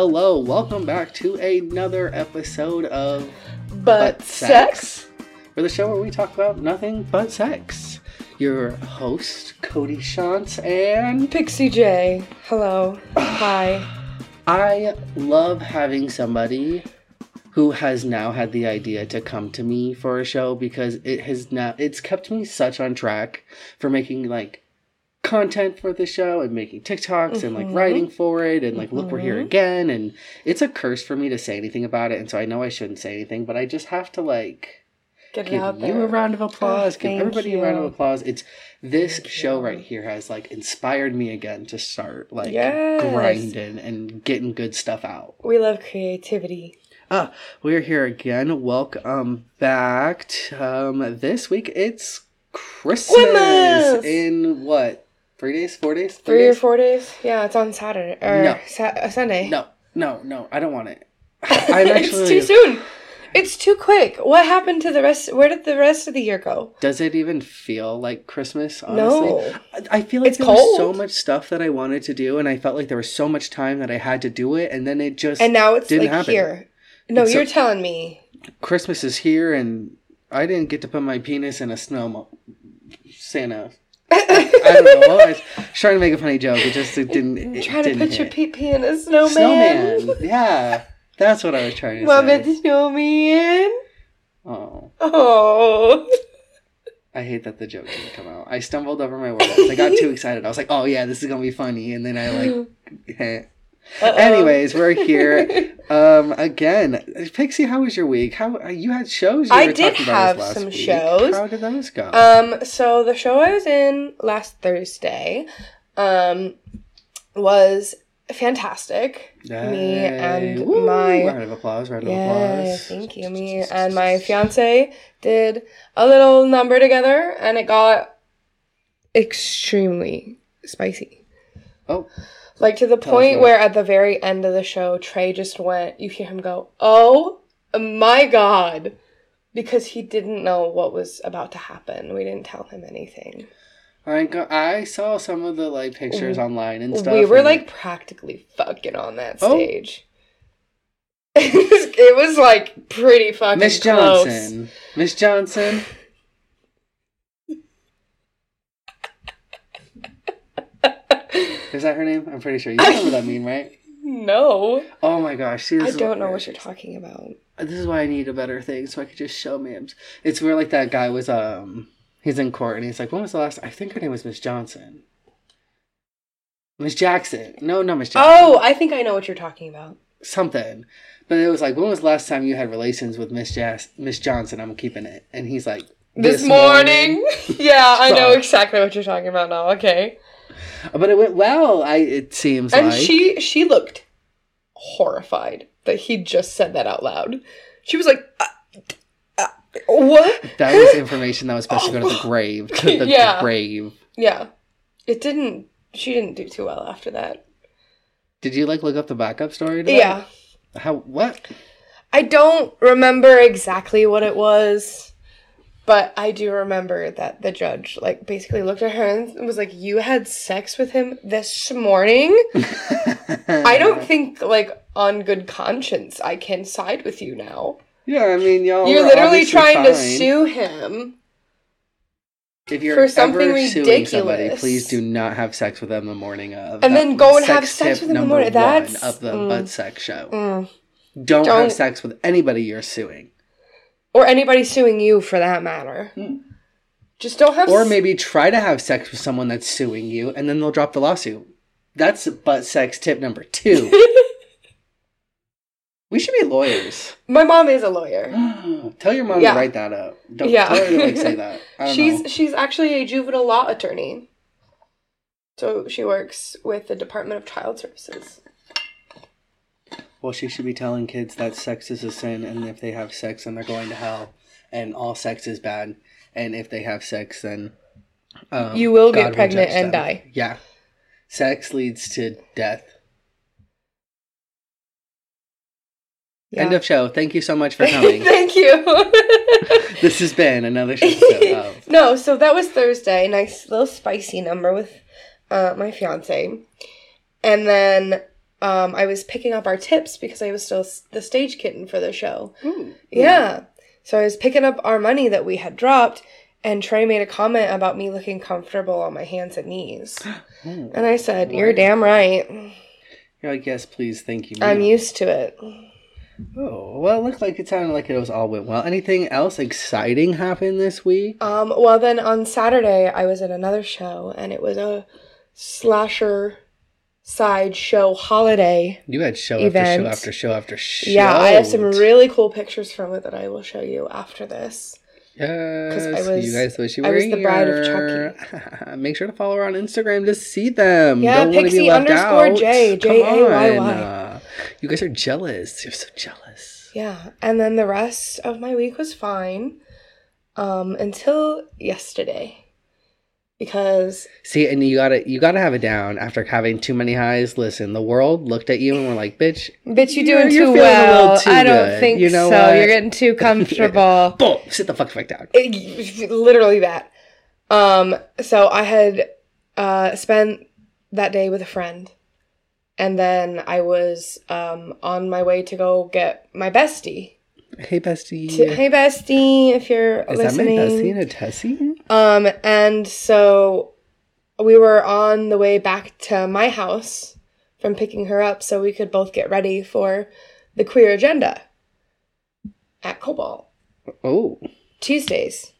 Hello, welcome back to another episode of But, sex? We're the show where we talk about nothing but sex. Your host, Cody Shantz, and Pixie J. Hello. Hi. I love having somebody who has now had the idea to come to me for a show because it has now it's kept me such on track for making like content for the show and making TikToks and like Mhm. writing for it and like look we're here Mhm. again and it's a curse for me to say anything about it and so I know I shouldn't say anything but I just have to like Get give you there. a round of applause Oh, give everybody a round of applause it's this Thank show you. right here has like inspired me again to start like Yes. grinding and getting good stuff out We love creativity. Ah, we're here again. Welcome back. To, um, this week it's Christmas. Christmas! In what? Three days? Four days? Three or days? four days? Yeah, it's on Saturday. Or No. Sa- uh, Sunday. No, no, no. I don't want it. I'm actually. it's too soon. It's too quick. What happened to the rest? Where did the rest of the year go? Does it even feel like Christmas? Honestly, No. I- I feel like It's there was so much stuff that I wanted to do, and I felt like there was so much time that I had to do it, and then it just And now it's didn't like happen. here. No, So- you're telling me. Christmas is here, and I didn't get to put my penis in a snow mo- Santa. I don't know. I was trying to make a funny joke. It just it didn't. It trying to didn't put your hit. pee pee in a snowman. snowman. Yeah, that's what I was trying to Muppet say. snowman. Oh, Oh. I hate that the joke didn't come out. I stumbled over my words. I got too excited. I was like, "Oh yeah, this is gonna be funny," and then I like. Uh-oh. Anyways, we're here um again. Pixie, how was your week? How you had shows? You I did have some week. shows. How did those go? Um, so the show I was in last Thursday, um, was fantastic. Me and Woo! my round of applause. Round of yeah, applause. thank you. Me and my fiance did a little number together, and it got extremely spicy. Oh, Like to the point where at the very end of the show, Trey just went. You hear him go, "Oh my god," because he didn't know what was about to happen. We didn't tell him anything. I I saw some of the like pictures mm-hmm. online and stuff. we were and- like practically fucking on that Oh. stage. it, was, it was like pretty fucking Miss. Johnson. Miss Johnson. Is that her name? I'm pretty sure. You know what I mean, right? No, Oh my gosh. See, this I don't know what you're talking about. This is why I need a better thing so I could just show memes. It's where like that guy was um he's in court and he's like, when was the last I think her name was Miss Johnson. Miss Jackson. No, not Miss Jackson. Oh, I think I know what you're talking about. something. But it was like, when was the last time you had relations with Miss Jas- Miss Johnson? I'm keeping it. And he's like, This, morning. yeah, I know exactly what you're talking about now. Okay. But it went well. I it seems And like she she looked horrified that he just said that out loud. She was like, uh, uh, "What?" that was information that was supposed to go to the grave. To the Yeah. grave. Yeah, it didn't. She didn't do too well after that. Did you like look up the backup story? To that? Yeah, How? What? I don't remember exactly what it was, but I do remember that the judge like basically looked at her and was like, "You had sex with him this morning." I don't think like on good conscience I can side with you now. Yeah, I mean, y'all. You're literally trying to sue him. If you're for something ever suing somebody, please do not have sex with them the morning of. And then go and have sex sex with them the morning. That's- of the mm. butt sex show. Mm. Don't, Don't- have sex with anybody you're suing, Or anybody suing you for that matter. Hmm. Just don't have or maybe try to have sex with someone that's suing you, and then they'll drop the lawsuit. That's butt sex tip number two. we should be lawyers. My mom is a lawyer. Tell your mom Yeah. to write that up. Don't Yeah. tell her to like say that. I don't She's know. she's actually a juvenile law attorney. So she works with the Department of Child Services. Well, she should be telling kids that sex is a sin, and if they have sex, then they're going to hell, and all sex is bad, and if they have sex, then um, You will God get pregnant and them. die. Yeah, sex leads to death. Yeah. End of show. Thank you so much for coming. Thank you. this has been another of no, so that was Thursday. Nice little spicy number with uh, my fiance. And then um, I was picking up our tips because I was still the stage kitten for the show. Ooh. Yeah. So I was picking up our money that we had dropped, and Trey made a comment about me looking comfortable on my hands and knees. Ooh. And I said, You're damn right. You're like, yes, please, thank you. I'm used to it. Oh, well, it looked like it sounded like it was all went well. Anything else exciting happened this week? Um, well, then on Saturday, I was at another show, and it was a slasher side show holiday. You had show Event. after show after show after show. Yeah, I have some really cool pictures from it that I will show you after this. Yes, I was- you guys wish you I were was the bride of here. Make sure to follow her on Instagram to see them. Yeah, Don't Pixie underscore out. J, Come Uh, you guys are jealous. You're so jealous. Yeah, and then the rest of my week was fine um, until yesterday because See, and you gotta you gotta have it down after having too many highs. Listen, the world looked at you and were like, "Bitch, bitch, you You're- doing you're too feeling a little well. too I don't good. think You know so. what? You're getting too comfortable. boom, sit the fuck back down." It- literally that. Um, so I had uh, spent that day with a friend, and then I was um, on my way to go get my bestie. Hey, bestie. Hey, bestie, if you're listening. Is listening. that my bestie and a Tessie? Um, and so we were on the way back to my house from picking her up so we could both get ready for the queer agenda at Cobalt Oh, Tuesdays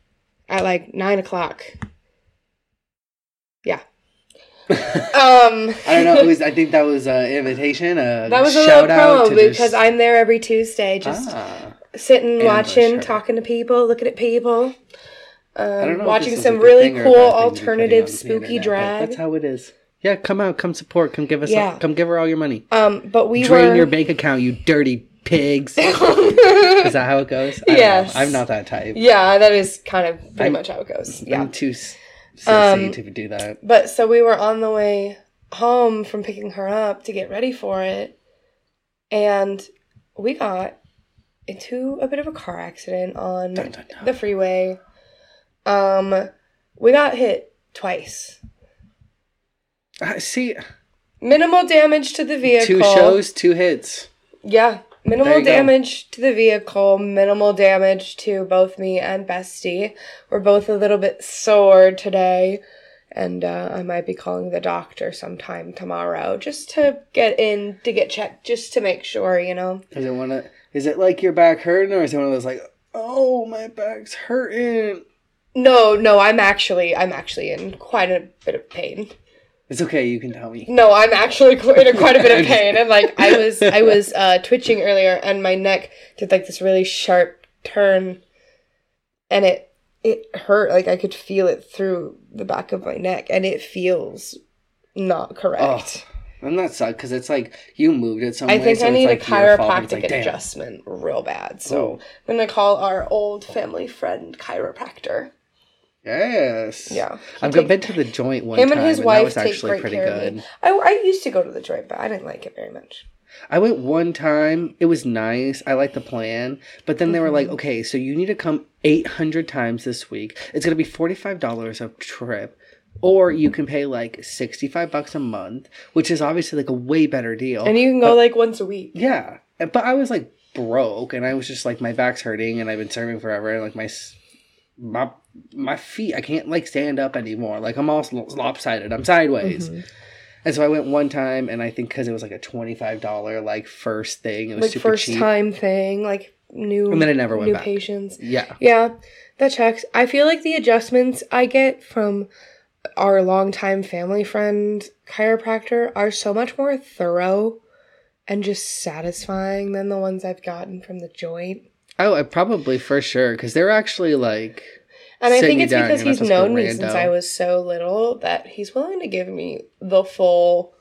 at like nine o'clock. Yeah. um, I don't know. It was. I think that was an invitation. A that was a shout little out promo because I'm there every Tuesday, just Ah. Sitting, watching, talking to people, looking at people, um, watching this is a some really thing or a cool bad thing to be putting alternative spooky internet, drag. That's how it is. Yeah, come out, come support, come give us, Yeah. come give her all your money. Um, but we Drain were your bank account, you dirty pigs. is that how it goes? I. Yes. I'm not that type. Yeah, that is kind of pretty I'm- much how it goes. Yeah. I'm too Um, to do that. But so we were on the way home from picking her up to get ready for it. And we got into a bit of a car accident on Dun, dun, dun. the freeway. Um we got hit twice. Uh, see, Minimal damage to the vehicle. two shows, two hits. Yeah. Minimal you go. damage to the vehicle, minimal damage to both me and Bestie. We're both a little bit sore today, and uh, I might be calling the doctor sometime tomorrow just to get in to get checked, just to make sure, you know. Is it one of? Is it like your back hurting, or is it one of those like, oh my back's hurting? No, no, I'm actually I'm actually in quite a bit of pain. It's okay. You can tell me. No, I'm actually in quite a bit of pain, and like I was, I was uh, twitching earlier, and my neck did like this really sharp turn, and it it hurt. Like I could feel it through the back of my neck, and it feels not correct. And that sucks because it's like you moved it somewhere. I think so I need like a and chiropractic like, adjustment real bad. So Oh. I'm gonna call our old family friend chiropractor. Yes. Yeah, I've take- been to the joint one him time, and his that wife was take great pretty care good. of me. I, I used to go to the joint, but I didn't like it very much. I went one time. It was nice. I liked the plan. But then they were Mm-hmm. like, okay, so you need to come 800 times this week. It's going to be $45 a trip. Or you can pay like 65 bucks a month, which is obviously like a way better deal. And you can go like once a week. yeah. But I was like broke and I was just like, my back's hurting and I've been serving forever. And like my, my, my feet, I can't like stand up anymore. Like I'm all lopsided. I'm sideways. Mm-hmm. And so I went one time, and I think because it was like a twenty five dollar like first thing, it was like first cheap. time thing, like new And then I never went new back. patients. Yeah, Yeah, that checks. I feel like the adjustments I get from our longtime family friend chiropractor are so much more thorough and just satisfying than the ones I've gotten from the joint. oh, I probably for sure because they're actually like, And I think it's down, because he's known me since I was so little that he's willing to give me the full,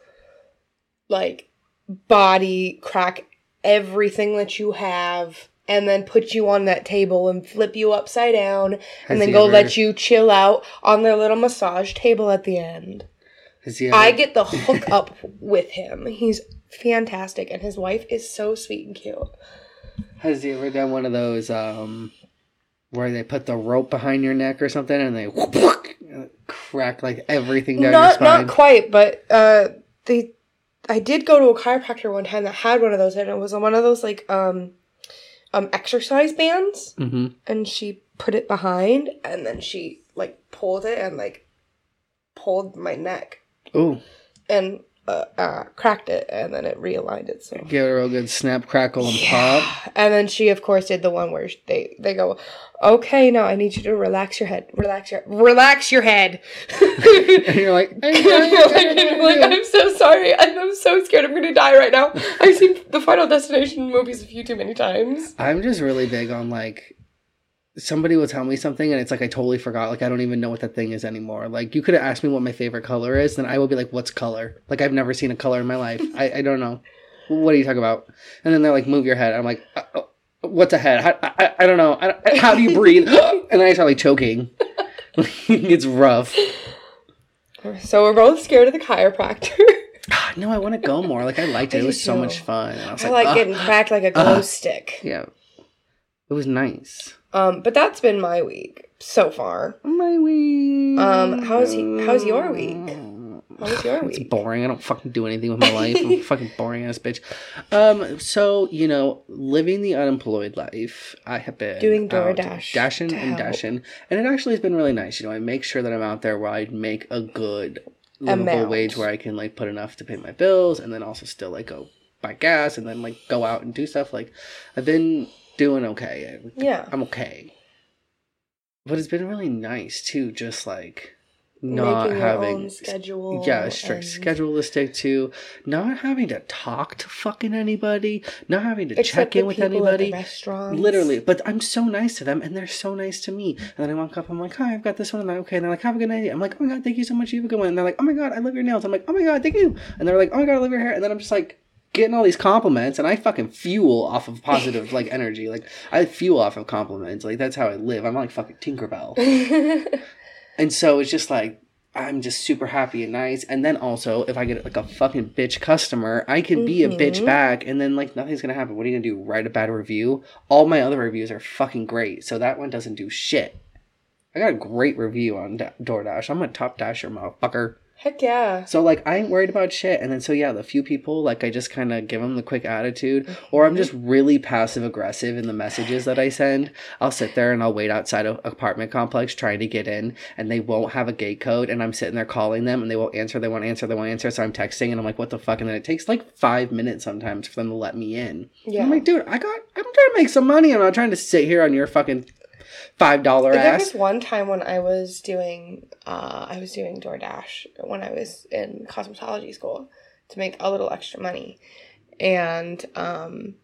like, body crack everything that you have and then put you on that table and flip you upside down Has and then go ever- let you chill out on their little massage table at the end. has he I get the hook up with him. He's fantastic and his wife is so sweet and cute. has he ever done one of those um where they put the rope behind your neck or something and they crack like everything down your spine? not quite, but uh, they I did go to a chiropractor one time that had one of those, and it was one of those like um, um exercise bands, Mm-hmm. and she put it behind, and then she like pulled it and like pulled my neck. Ooh, and uh, uh, cracked it, and then it realigned itself. give it a real good snap, crackle, and pop. And then she, of course, did the one where they they go, okay, now I need you to relax your head, relax your relax your head. And you're like, like, like, I'm so sorry. I'm, I'm so scared. I'm gonna die right now. I've seen the Final Destination movies a few too many times. I'm just really big on like somebody will tell me something and it's like I totally forgot. Like I don't even know what that thing is anymore. Like you could have asked me what my favorite color is, then I will be like, "What's color?" Like I've never seen a color in my life. I, I don't know. What are you talking about? And then they're like, "Move your head." I'm like, uh, uh, "What's a head? How, I, I don't know. I, how do you breathe?" and then I start like choking. it's rough. So we're both scared of the chiropractor. no, I want to go more. Like I liked it. I It was so much fun. And I was I like, like getting cracked like a glow stick. yeah, it was nice. Um, but that's been my week so far. My week. Um, how's he- how's your week? How was your It's boring. I don't fucking do anything with my life. I'm fucking boring ass bitch. Um, so you know, living the unemployed life, I have been Doing DoorDash dashing and dashing, and it actually has been really nice. You know, I make sure that I'm out there where I make a good livable Amount. wage where I can like put enough to pay my bills, and then also still like go buy gas, and then like go out and do stuff. Like I've been doing okay. Eh, yeah. I'm okay. But it's been really nice too, just like not having schedule. yeah, a strict and- schedule to stick to, not having to talk to fucking anybody, not having to Except check in with people at the anybody. restaurants. Literally, but I'm so nice to them, and they're so nice to me. And then I walk up, I'm like, "Hi, I've got this one." And they're like, okay, and they're like, "Have a good night." I'm like, "Oh my god, thank you so much. You have a good one." And they're like, "Oh my god, I love your nails." I'm like, "Oh my god, thank you." And they're like, "Oh my god, I love your hair." And then I'm just like getting all these compliments, and I fucking fuel off of positive like energy. Like I fuel off of compliments. Like that's how I live. I'm like fucking Tinkerbell. And so it's just like I'm just super happy and nice. And then also if I get like a fucking bitch customer, I can be a bitch Mhm. back and then like nothing's gonna happen. What are you gonna do? Write a bad review? All my other reviews are fucking great. So that one doesn't do shit. I got a great review on Da- DoorDash. I'm a top dasher, motherfucker. Heck yeah. So like I ain't worried about shit. And then so yeah, the few people like I just kind of give them the quick attitude, or I'm just mm-hmm. really passive aggressive in the messages that I send. I'll sit there and I'll wait outside a apartment complex trying to get in, and they won't have a gate code, and I'm sitting there calling them, and they won't answer. They won't answer. They won't answer. So I'm texting, and I'm like, what the fuck? And then it takes like five minutes sometimes for them to let me in. Yeah. I'm like, dude, I got. I'm trying to make some money. I'm not trying to sit here on your fucking five dollar ass. There was one time when I was doing, uh, I was doing DoorDash when I was in cosmetology school to make a little extra money, and um,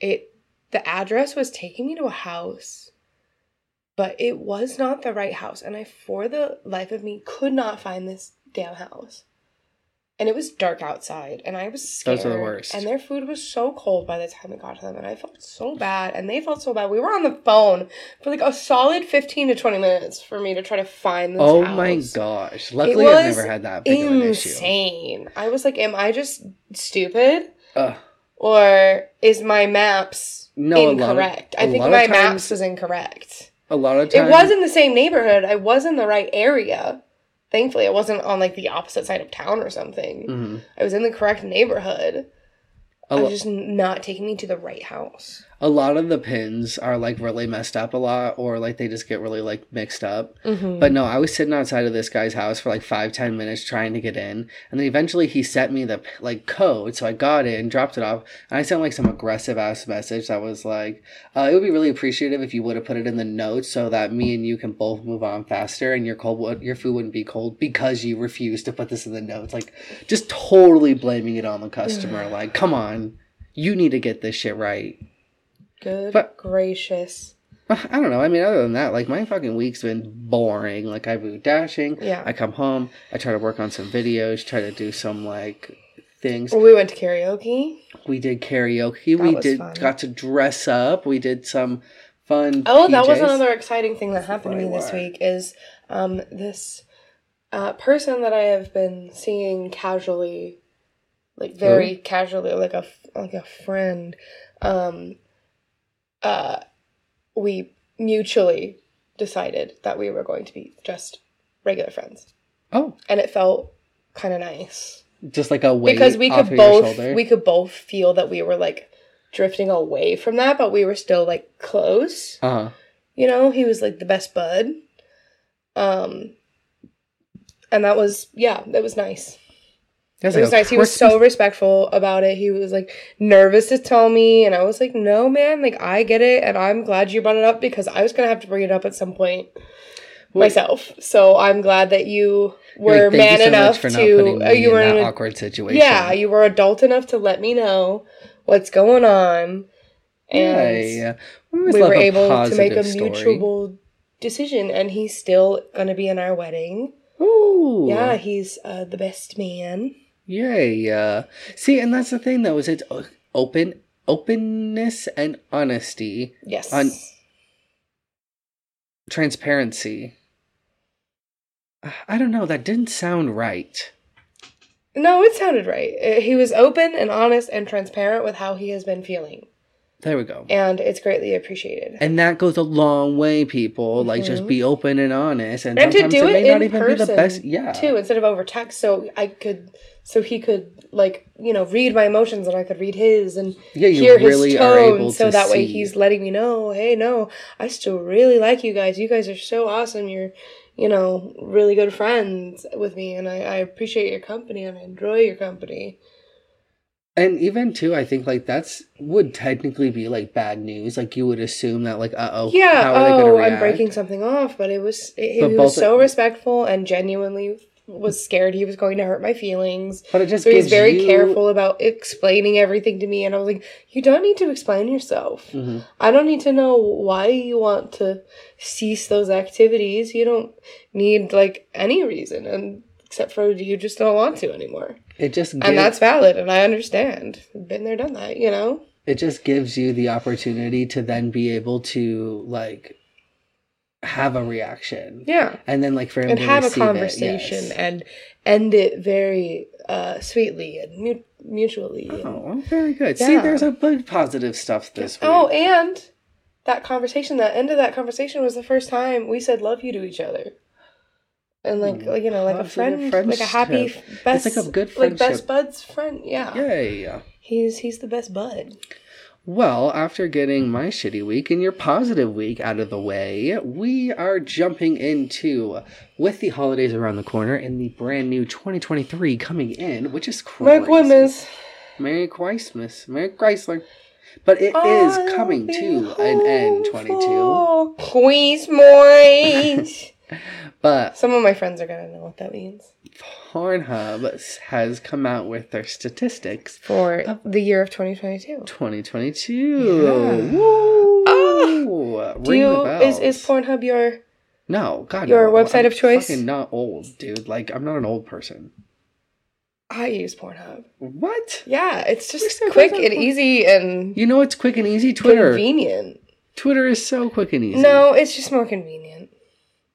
it the address was taking me to a house, but it was not the right house, and I for the life of me could not find this damn house. And it was dark outside, and I was scared. Those are the worst. And their food was so cold by the time it got to them, and I felt so bad, and they felt so bad. We were on the phone for like a solid fifteen to twenty minutes for me to try to find this Oh house. my gosh! Luckily, I've never had that big of an issue. Insane. I was like, am I just stupid, Ugh. or is my maps No, lot of- incorrect? I think my times- maps was incorrect. A lot of times. It was in the same neighborhood. I was in the right area. Thankfully, I wasn't on like the opposite side of town or something. Mhm. I was in the correct neighborhood. I lo- was just not taking me to the right house. A lot of the pins are like really messed up a lot, or like they just get really like mixed up. Mm-hmm. But no, I was sitting outside of this guy's house for like five, ten minutes trying to get in, and then eventually he sent me the like code, so I got it and dropped it off. And I sent like some aggressive ass message that was like, uh, "It would be really appreciative if you would have put it in the notes so that me and you can both move on faster, and your cold your food wouldn't be cold because you refused to put this in the notes." Like, just totally blaming it on the customer. like, come on, you need to get this shit right. Good But- gracious. I don't know. I mean, other than that, like my fucking week's been boring. Like I do dashing. Yeah. I come home. I try to work on some videos. Try to do some like things. Well, we went to karaoke. We did karaoke. That we did fun. got to dress up. We did some fun. Oh, that was another exciting thing that happened to me this week is um, this uh, person that I have been seeing casually, like very casually, like a like a friend. Um, uh, we mutually decided that we were going to be just regular friends, Oh, and it felt kind of nice. just like a weight because we could both we could both feel that we were like drifting away from that, but we were still like close. uh-huh. You know, he was like the best bud. Um and that was yeah, that was nice. That's It was like nice. He was so respectful about it. He was like nervous to tell me, and I was like, "No, man. Like, I get it, and I'm glad you brought it up because I was gonna have to bring it up at some point Well- myself. So I'm glad that you were like, "Thank you man so enough to. uh, you were in a- awkward situation. yeah, you were adult enough to let me know what's going on, and yeah, yeah. We, we were able to make a story. mutual decision. And he's still gonna be in our wedding. Ooh. Yeah, he's uh, the best man. Yay. Uh, see, and that's the thing though, is it's open openness and honesty, Yes. On- transparency. I don't know, that didn't sound right. No, it sounded right. He was open and honest and transparent with how he has been feeling, There we go. and it's greatly appreciated. And that goes a long way, people. Like, just Mhm. be open and honest. And, And to sometimes do it it may not even be the best. Yeah. Too, instead of over text, so I could, so he could like you know read my emotions and I could read his and Yeah, you hear really his are tone, able so to that way see. he's letting me know, hey, no, I still really like you guys. You guys are so awesome. You're, you know, really good friends with me, and I, I appreciate your company and I enjoy your company. And even too, I think like that's would technically be like bad news. Like you would assume that like, uh oh, Yeah. how are they oh, I'm breaking something off, but it was it, he was so respectful and genuinely was scared he was going to hurt my feelings. But it just So he's gives very you- careful about explaining everything to me, and I was like, "You don't need to explain yourself. Mhm. I don't need to know why you want to cease those activities. You don't need like any reason, and except for you just don't want to anymore, It just gives, and that's valid, and I understand. Been there, done that. You know." it just gives you the opportunity to then be able to like have a reaction, Yeah. and then like for him and to have a receive it, conversation yes. and end it very uh, sweetly and mu- mutually. Oh, well, very good. See, there's a big positive stuff this week. Oh, and that conversation, that end of that conversation was the first time we said "love you" to each other, and like, mm. like you know, like a friend, like a happy friendship. best, It's like a good like best bud's friend. Yeah, Yay! he's he's the best bud. Well, after getting my shitty week and your positive week out of the way, we are jumping into with the holidays around the corner and the brand new 2023 coming in, which is crazy. Merry Christmas. Merry Christmas, Merry Chrysler. But it is coming to an end, 22. Christmas. But Some of my friends are gonna know what that means Pornhub has come out with their statistics. for the year of 2022. 2022. Yeah. Woo! Ah! Do Ring you the bells. is is Pornhub your No, God, Your no. website I'm of choice? Fucking not old, dude. Like I'm not an old person. I use Pornhub. What? Yeah, it's just quick and Porn- easy and You know it's quick and easy. Twitter. convenient. Twitter is so quick and easy. No, it's just more convenient,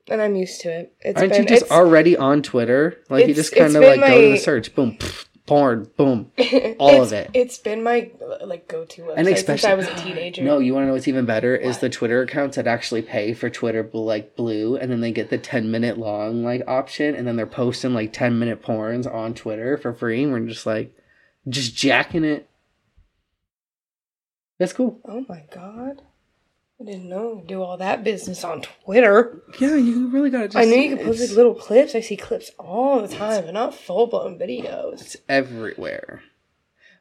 and I'm used to it. It's aren't been you just it's, already on Twitter? Like you just kind of like go to the search, boom, pff, porn, boom, all of it. It's been my like go-to website and since especially I was a teenager. No, you want to know what's even better is the Twitter accounts that actually pay for Twitter like Blue, and then they get the ten minute long like option, and then they're posting like ten minute porns on Twitter for free. And we're just like, just jacking it. That's cool. Oh my god, I didn't know do all that business on Twitter. Yeah, you really gotta. Just, I knew you could post like little clips. I see clips all the time, but not full-blown videos. It's everywhere.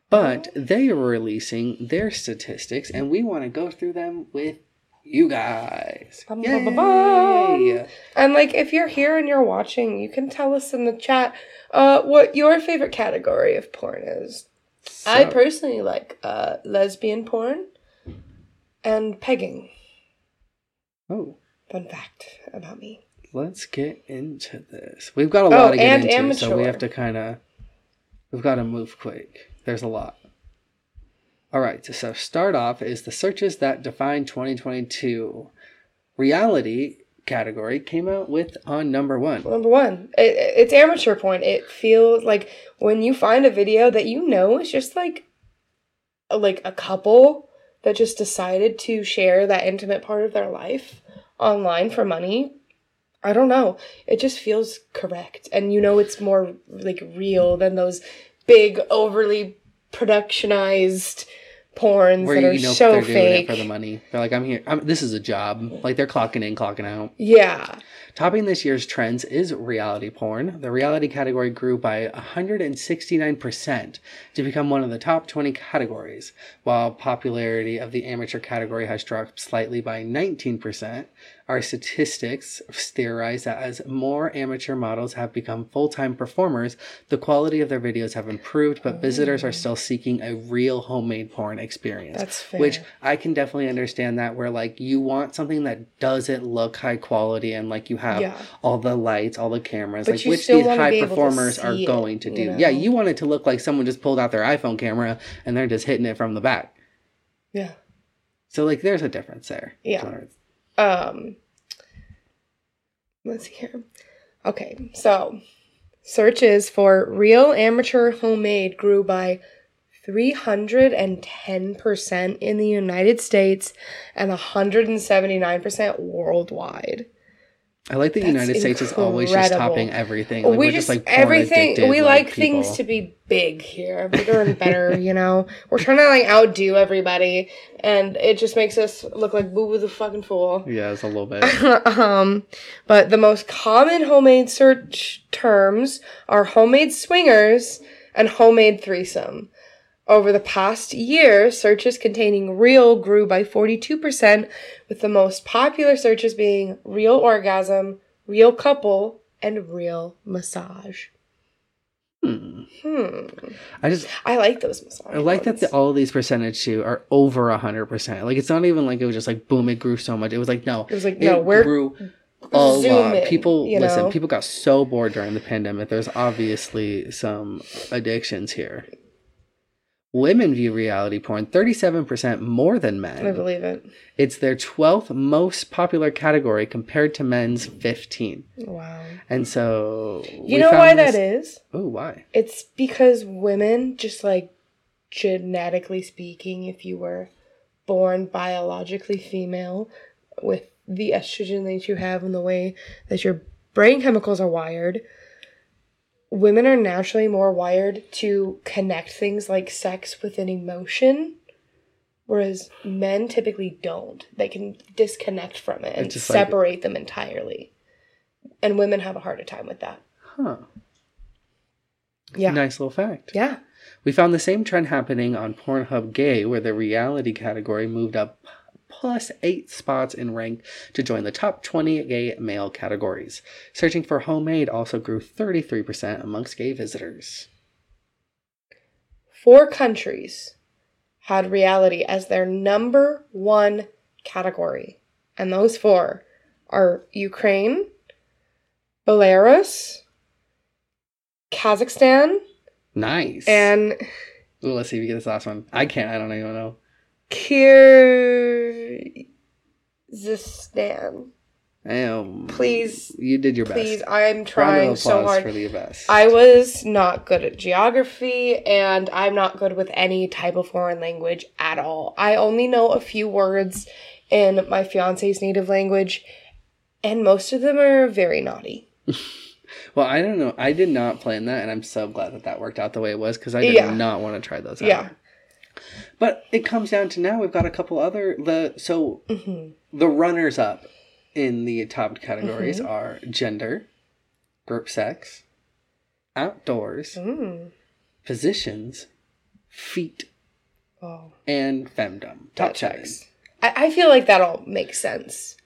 But they are releasing their statistics, and we want to go through them with you guys. Bum, bum, bum, bum. And like if you're here and you're watching, you can tell us in the chat uh what your favorite category of porn is. I personally like uh lesbian porn and pegging. oh, Fun fact about me. let's get into this. We've got a lot Oh, to get into, so we have to kind of. We've got to move quick. There's a lot. All right, so start off is the searches that define 2022. Reality category came out with on number one. Number one, it, it's amateur porn. It feels like when you find a video that you know is just like, like a couple that just decided to share that intimate part of their life online for money. I don't know. It just feels correct. And you know it's more like real than those big overly productionized porns Where that you are know so they're doing fake. it for the money. They're like, I'm here. I'm, this is a job. Like they're clocking in, clocking out. yeah. Topping this year's trends is reality porn. The reality category grew by 169% to become one of the top 20 categories, while popularity of the amateur category has dropped slightly by 19%. Our statistics theorize that as more amateur models have become full-time performers, the quality of their videos have improved, but visitors are still seeking a real homemade porn experience. That's fair. Which I can definitely understand that where like you want something that doesn't look high quality and like you have Yeah. all the lights, all the cameras, But like which these high be able to performers are it, going to do. you Yeah, you want it to look like someone just pulled out their iPhone camera and they're just hitting it from the back. Yeah. So like there's a difference there. Yeah. Um let's see here. Okay, so searches for real amateur homemade grew by 310% in the United States and 179% worldwide. I like the That's United States is always just topping everything. Like, we we're just, just, like everything we like, people. things to be big here, bigger and better, you know. We're trying to like outdo everybody and it just makes us look like boo boo the fucking fool. Yeah, it's a little bit. um, but the most common homemade search terms are homemade swingers and homemade threesome. Over the past year, searches containing real grew by 42%, with the most popular searches being real orgasm, real couple, and real massage. Hmm. Hmm. I just I like those massage. I like that the, all of these percentage too are over a hundred percent. Like it's not even like it was just like boom, it grew so much. It was like no, It was like, no, we're grew a zoom lot. people you listen. People got so bored during the pandemic. There's obviously some addictions here. Women view reality porn 37% more than men. I believe it. It's their 12th most popular category compared to men's 15. Wow. And so You know why that is? Oh, why? It's because women, just like genetically speaking, if you were born biologically female with the estrogen that you have and the way that your brain chemicals are wired, women are naturally more wired to connect things like sex with an emotion. Whereas men typically don't. They can disconnect from it and just like- separate them entirely. And women have a harder time with that. Huh. Yeah. Nice little fact. Yeah. We found the same trend happening on Pornhub Gay, where the reality category moved up plus eight spots in rank to join the top 20 gay male categories. Searching for homemade also grew 33% amongst gay visitors. four countries had reality as their number one category. And those four are Ukraine, Belarus, Kazakhstan, Nice. and Ooh, let's see if you get this last one. I can't. I don't even know. Kyrgyzstan. Um, Please, you did your best. please. I'm trying so hard. for the best. I was not good at geography and I'm not good with any type of foreign language at all. I only know a few words in my fiance's native language and most of them are very naughty. well, I don't know. I did not plan that, and I'm so glad that that worked out the way it was because I did Yeah. not want to try those out. Yeah. But it comes down to now we've got a couple other the so hmm the runners up in the top categories Mm-hmm. are gender, group sex, outdoors, Mm. positions, feet, Oh, and femdom. Top that checks. I, I feel like that all makes sense.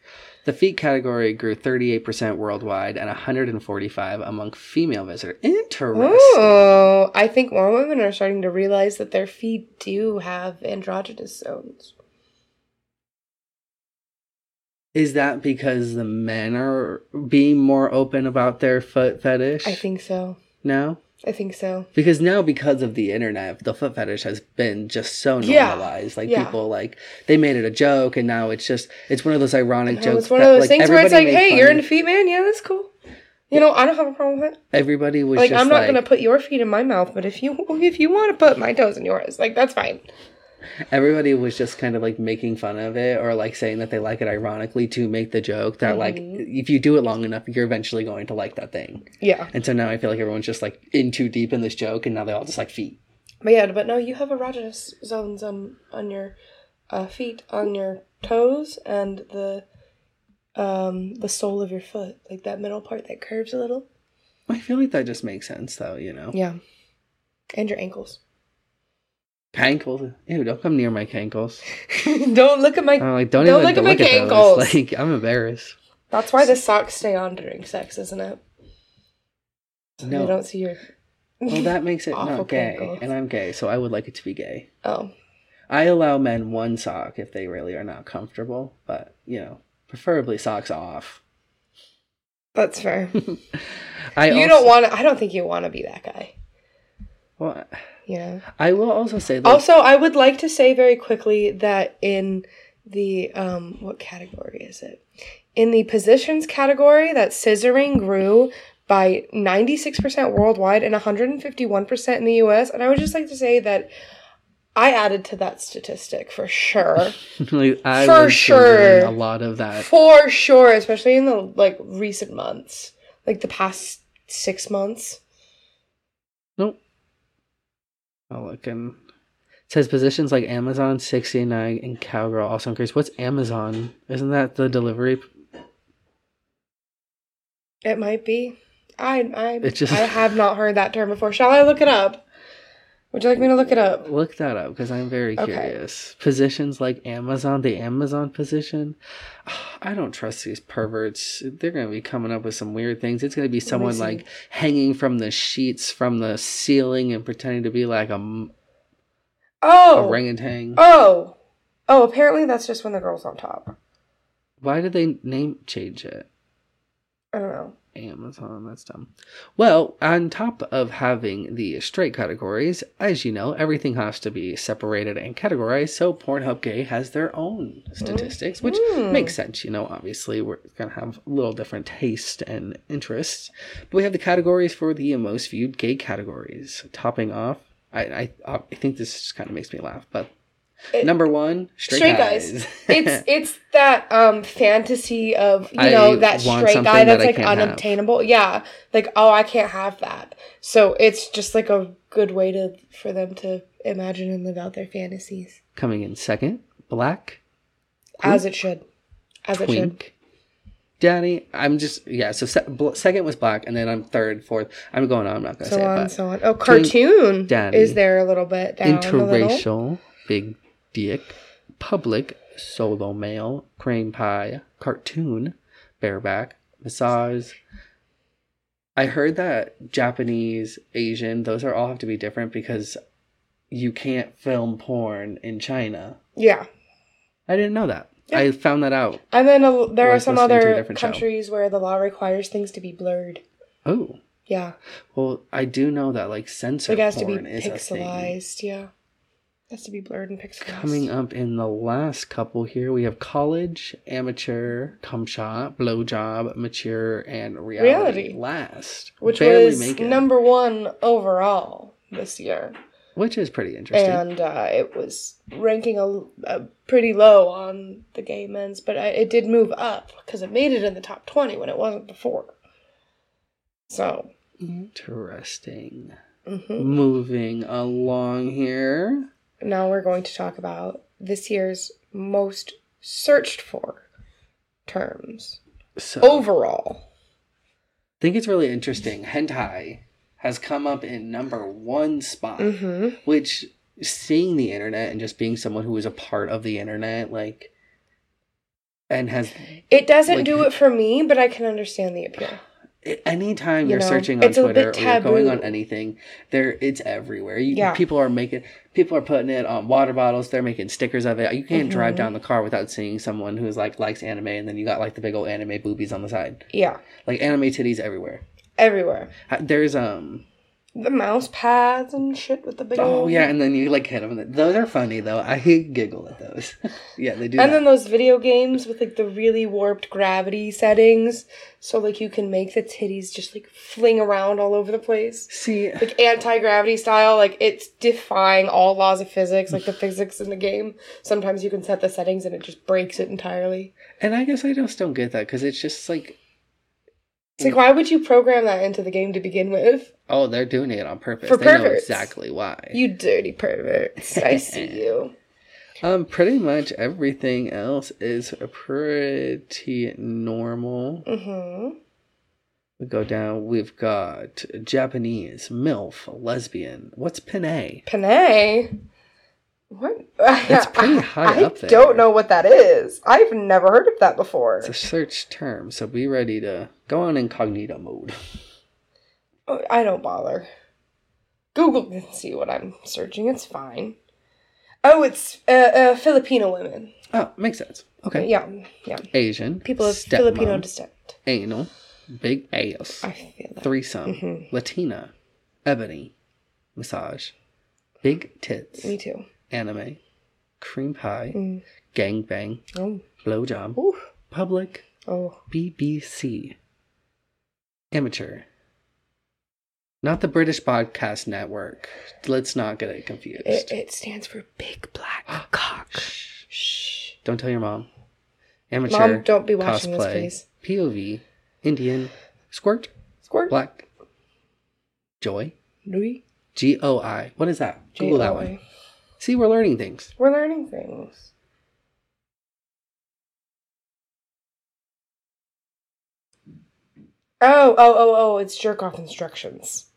The feet category grew 38% worldwide and 145 among female visitors. Interesting. Oh, I think more women are starting to realize that their feet do have androgynous zones. Is that because the men are being more open about their foot fetish? I think so. No? I think so. Because now, because of the internet, the foot fetish has been just so Yeah. normalized. Like Yeah. people, like they made it a joke, and now it's just it's one of those ironic No, jokes. it's one of those like, things where it's like, hey, you're into feet, man. Yeah, that's cool. You know, I don't have a problem with it. Everybody was Like, I'm not like, gonna put your feet in my mouth, but if you if you want to put my toes in yours, like that's fine. Everybody was just kind of like making fun of it or like saying that they like it ironically to make the joke that like if you do it long enough, you're eventually going to like that thing. Yeah. And so now I feel like everyone's just like in too deep in this joke, and now they all just like feet. But yeah, but no, you have erogenous zones on on your uh, feet, on your toes, and the um the sole of your foot, like that middle part that curves a little. I feel like that just makes sense though, you know. Yeah. And your ankles. Cankles. Ew, don't come near my cankles. Don't look at my. I'm like, don't, Don't even look at my those. cankles. Like, I'm embarrassed. That's why the socks stay on during sex, isn't it? So No. They don't see your. Well, that makes it not gay, cankles. and I'm gay, so I would like it to be gay. Oh, I allow men one sock if they really are not comfortable, but you know, preferably socks off. that's fair. I you also, don't want to. I don't think you want to be that guy. Well, Yeah. I will also say that Also, I would like to say very quickly that in the um, what category is it? In the positions category, that scissoring grew by 96% worldwide and 151% in the US. And I would just like to say that I added to that statistic for sure. like, I For sure a lot of that. for sure, especially in the like recent months, like the past six months. I'll look and it says positions like Amazon 69 and Cowgirl also increase. What's Amazon? Isn't that the delivery? It might be. I I just- I have not heard that term before. Shall I look it up? Would you like me to look it up? Look that up because I'm very Okay. curious. Positions like Amazon, the Amazon position. Ah, I don't trust these perverts. They're going to be coming up with some weird things. It's going to be someone like hanging from the sheets from the ceiling and pretending to be like a Oh. orangutan. Oh. Oh, apparently that's just when the girl's on top. Why did they name change it? I don't know. Amazon, that's dumb. Well, on top of having the straight categories, as you know, everything has to be separated and categorized. So Pornhub Gay has their own statistics, which Mm. makes sense. You know, obviously we're gonna have a little different taste and interests, but we have the categories for the most viewed gay categories. Topping off, I I, I think this just kind of makes me laugh, but. It- Number one, straight, Straight guys. guys. it's it's that um fantasy of you I know that straight guy that's I like can't have. unobtainable. Yeah. Like, oh I can't have that. So it's just like a good way to for them to imagine and live out their fantasies. Coming in second, black. As it should. As it should. Twink. Daddy, I'm just yeah. So se- bl- second was black, and then I'm third, fourth. I'm going on. I'm not gonna So say on it, and so on. Oh, cartoon Daddy. is there a little bit down a little. interracial, big dick, public, solo male, Cream pie, cartoon, bareback, massage. I heard that Japanese, Asian, those are all have to be different because you can't film porn in China. Yeah. I didn't know that. Yeah. I found that out. And then a, there are some listening to a other different show. countries where the law requires things to be blurred. Oh, Yeah. well, I do know that like censor Like it has to be is pixelized. Yeah. Has to be blurred and pixelized. Coming up in the last couple here, we have college, amateur, cum shot, blowjob, mature, and reality. Reality. Last, which Barely was number one overall this year. which is pretty interesting. And uh, it was ranking a, a pretty low on the gay men's, but I, it did move up because it made it in the top 20 when it wasn't before. So, Interesting. mhm. Moving along here. Now we're going to talk about this year's most searched for terms So overall. I think it's really interesting. Hentai has come up in number one spot, Mm-hmm. which seeing the internet and just being someone who is a part of the internet, like, and has It doesn't Like- do it for me, but I can understand the appeal. anytime You you're know, searching on it's a bit Twitter or you're going on anything, there it's everywhere. You, Yeah. People are making people are putting it on water bottles. They're making stickers of it. You can't drive Mhm. down the car without seeing someone who's like likes anime, and then you got like the big old anime boobies on the side, Yeah, like anime titties everywhere. everywhere. There's um The mouse pads and shit with the big Oh old- yeah, and then you like hit them. Those are funny though. I giggle at those. yeah, they do. And that. then those video games with like the really warped gravity settings. So like you can make the titties just like fling around all over the place. See, Like anti gravity style, like it's defying all laws of physics, like the physics in the game. Sometimes you can set the settings and it just breaks it entirely. and I guess I just don't get that because it's just like, It's like why would you program that into the game to begin with? oh, they're doing it on purpose. For they know perverts. exactly why. You dirty perverts. I see you. Um, pretty much everything else is pretty normal. Mm-hmm. We go down. We've got Japanese, MILF, lesbian. What's Penne? Panay. What? That's pretty high I up there. I don't know what that is. I've never heard of that before. It's a search term, so be ready to go on incognito mode. Oh, I don't bother. Google can see what I'm searching. It's fine. Oh, it's uh, uh, Filipino women. Oh, makes sense. Okay. Yeah, yeah. Asian. People of Filipino descent. Anal. Big ass. I feel that. Threesome. Mm-hmm. Latina. Ebony. Massage. Big tits. Me too. Anime. Cream pie. Mm. Gangbang. Oh, Blowjob. Ooh. Public. oh. BBC. Amateur. Not the British Podcast Network. Let's not get it confused. It, it stands for Big Black Cock. Shh. Don't tell your mom. Amateur. Mom, don't be watching this, cosplay, please. POV. Indian. Squirt. Squirt. Black. Joy. Louis. G O I. What is that? Google that one. See, we're learning things. We're learning things. Oh, oh, oh, oh! It's jerk off instructions.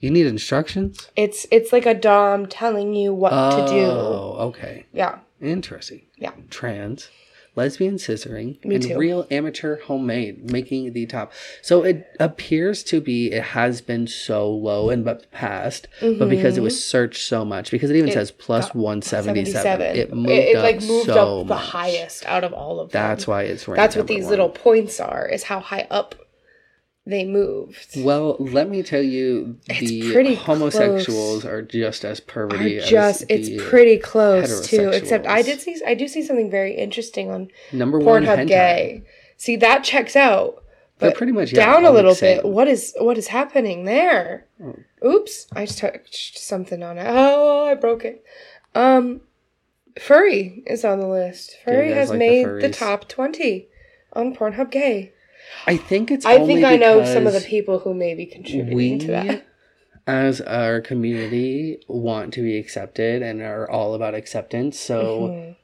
You need instructions? It's it's like a dom telling you what to do. Oh, okay. Yeah, Interesting. yeah. Trans, lesbian scissoring, Me and too. real amateur homemade making the top. So it appears to be it has been so low in the past, but because it was searched so much, because it even Mm-hmm. It says plus got one seventy seven, Seventy-seven. it moved it, up like moved so up the much. highest out of all of them. That's why it's. That's what these one. little points are. Is how high up they moved. Well, let me tell you, It's the pretty homosexuals are just as Are just as it's the pretty close too. Except I did see I do see something very interesting on number one Pornhub gay. See that checks out. They're But pretty much yeah, down a little bit. What is what is happening there? Oops, I just touched something on it. Oh, I broke it. Um, furry is on the list. Furry has like made the, furries? top twenty on Pornhub gay. I think it's. I think I know some of the people who may be contributing We, to that. as our community, want to be accepted and are all about acceptance. So, Mhm.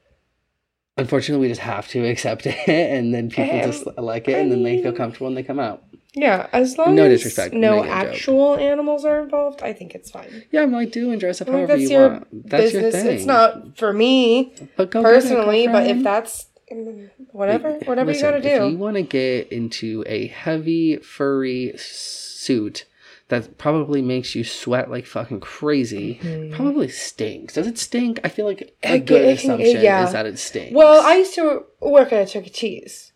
unfortunately, we just have to accept it, and then people Um, just like it, I and then they feel comfortable and they come out. Yeah, as long No as disrespect, no making a joke. actual animals are involved, I think it's fine. Yeah, I'm like, do and dress up however that's you your want. That's business. your thing. It's not for me but it, personally, but if that's whatever, whatever Listen, you gotta do. If do. you want to get into a heavy furry suit that probably makes you sweat like fucking crazy, probably stinks. Does it stink? I feel like a Mm-hmm. It- good it assumption yeah. is that it stinks. Well, I used to work at a Chuck E. Cheese,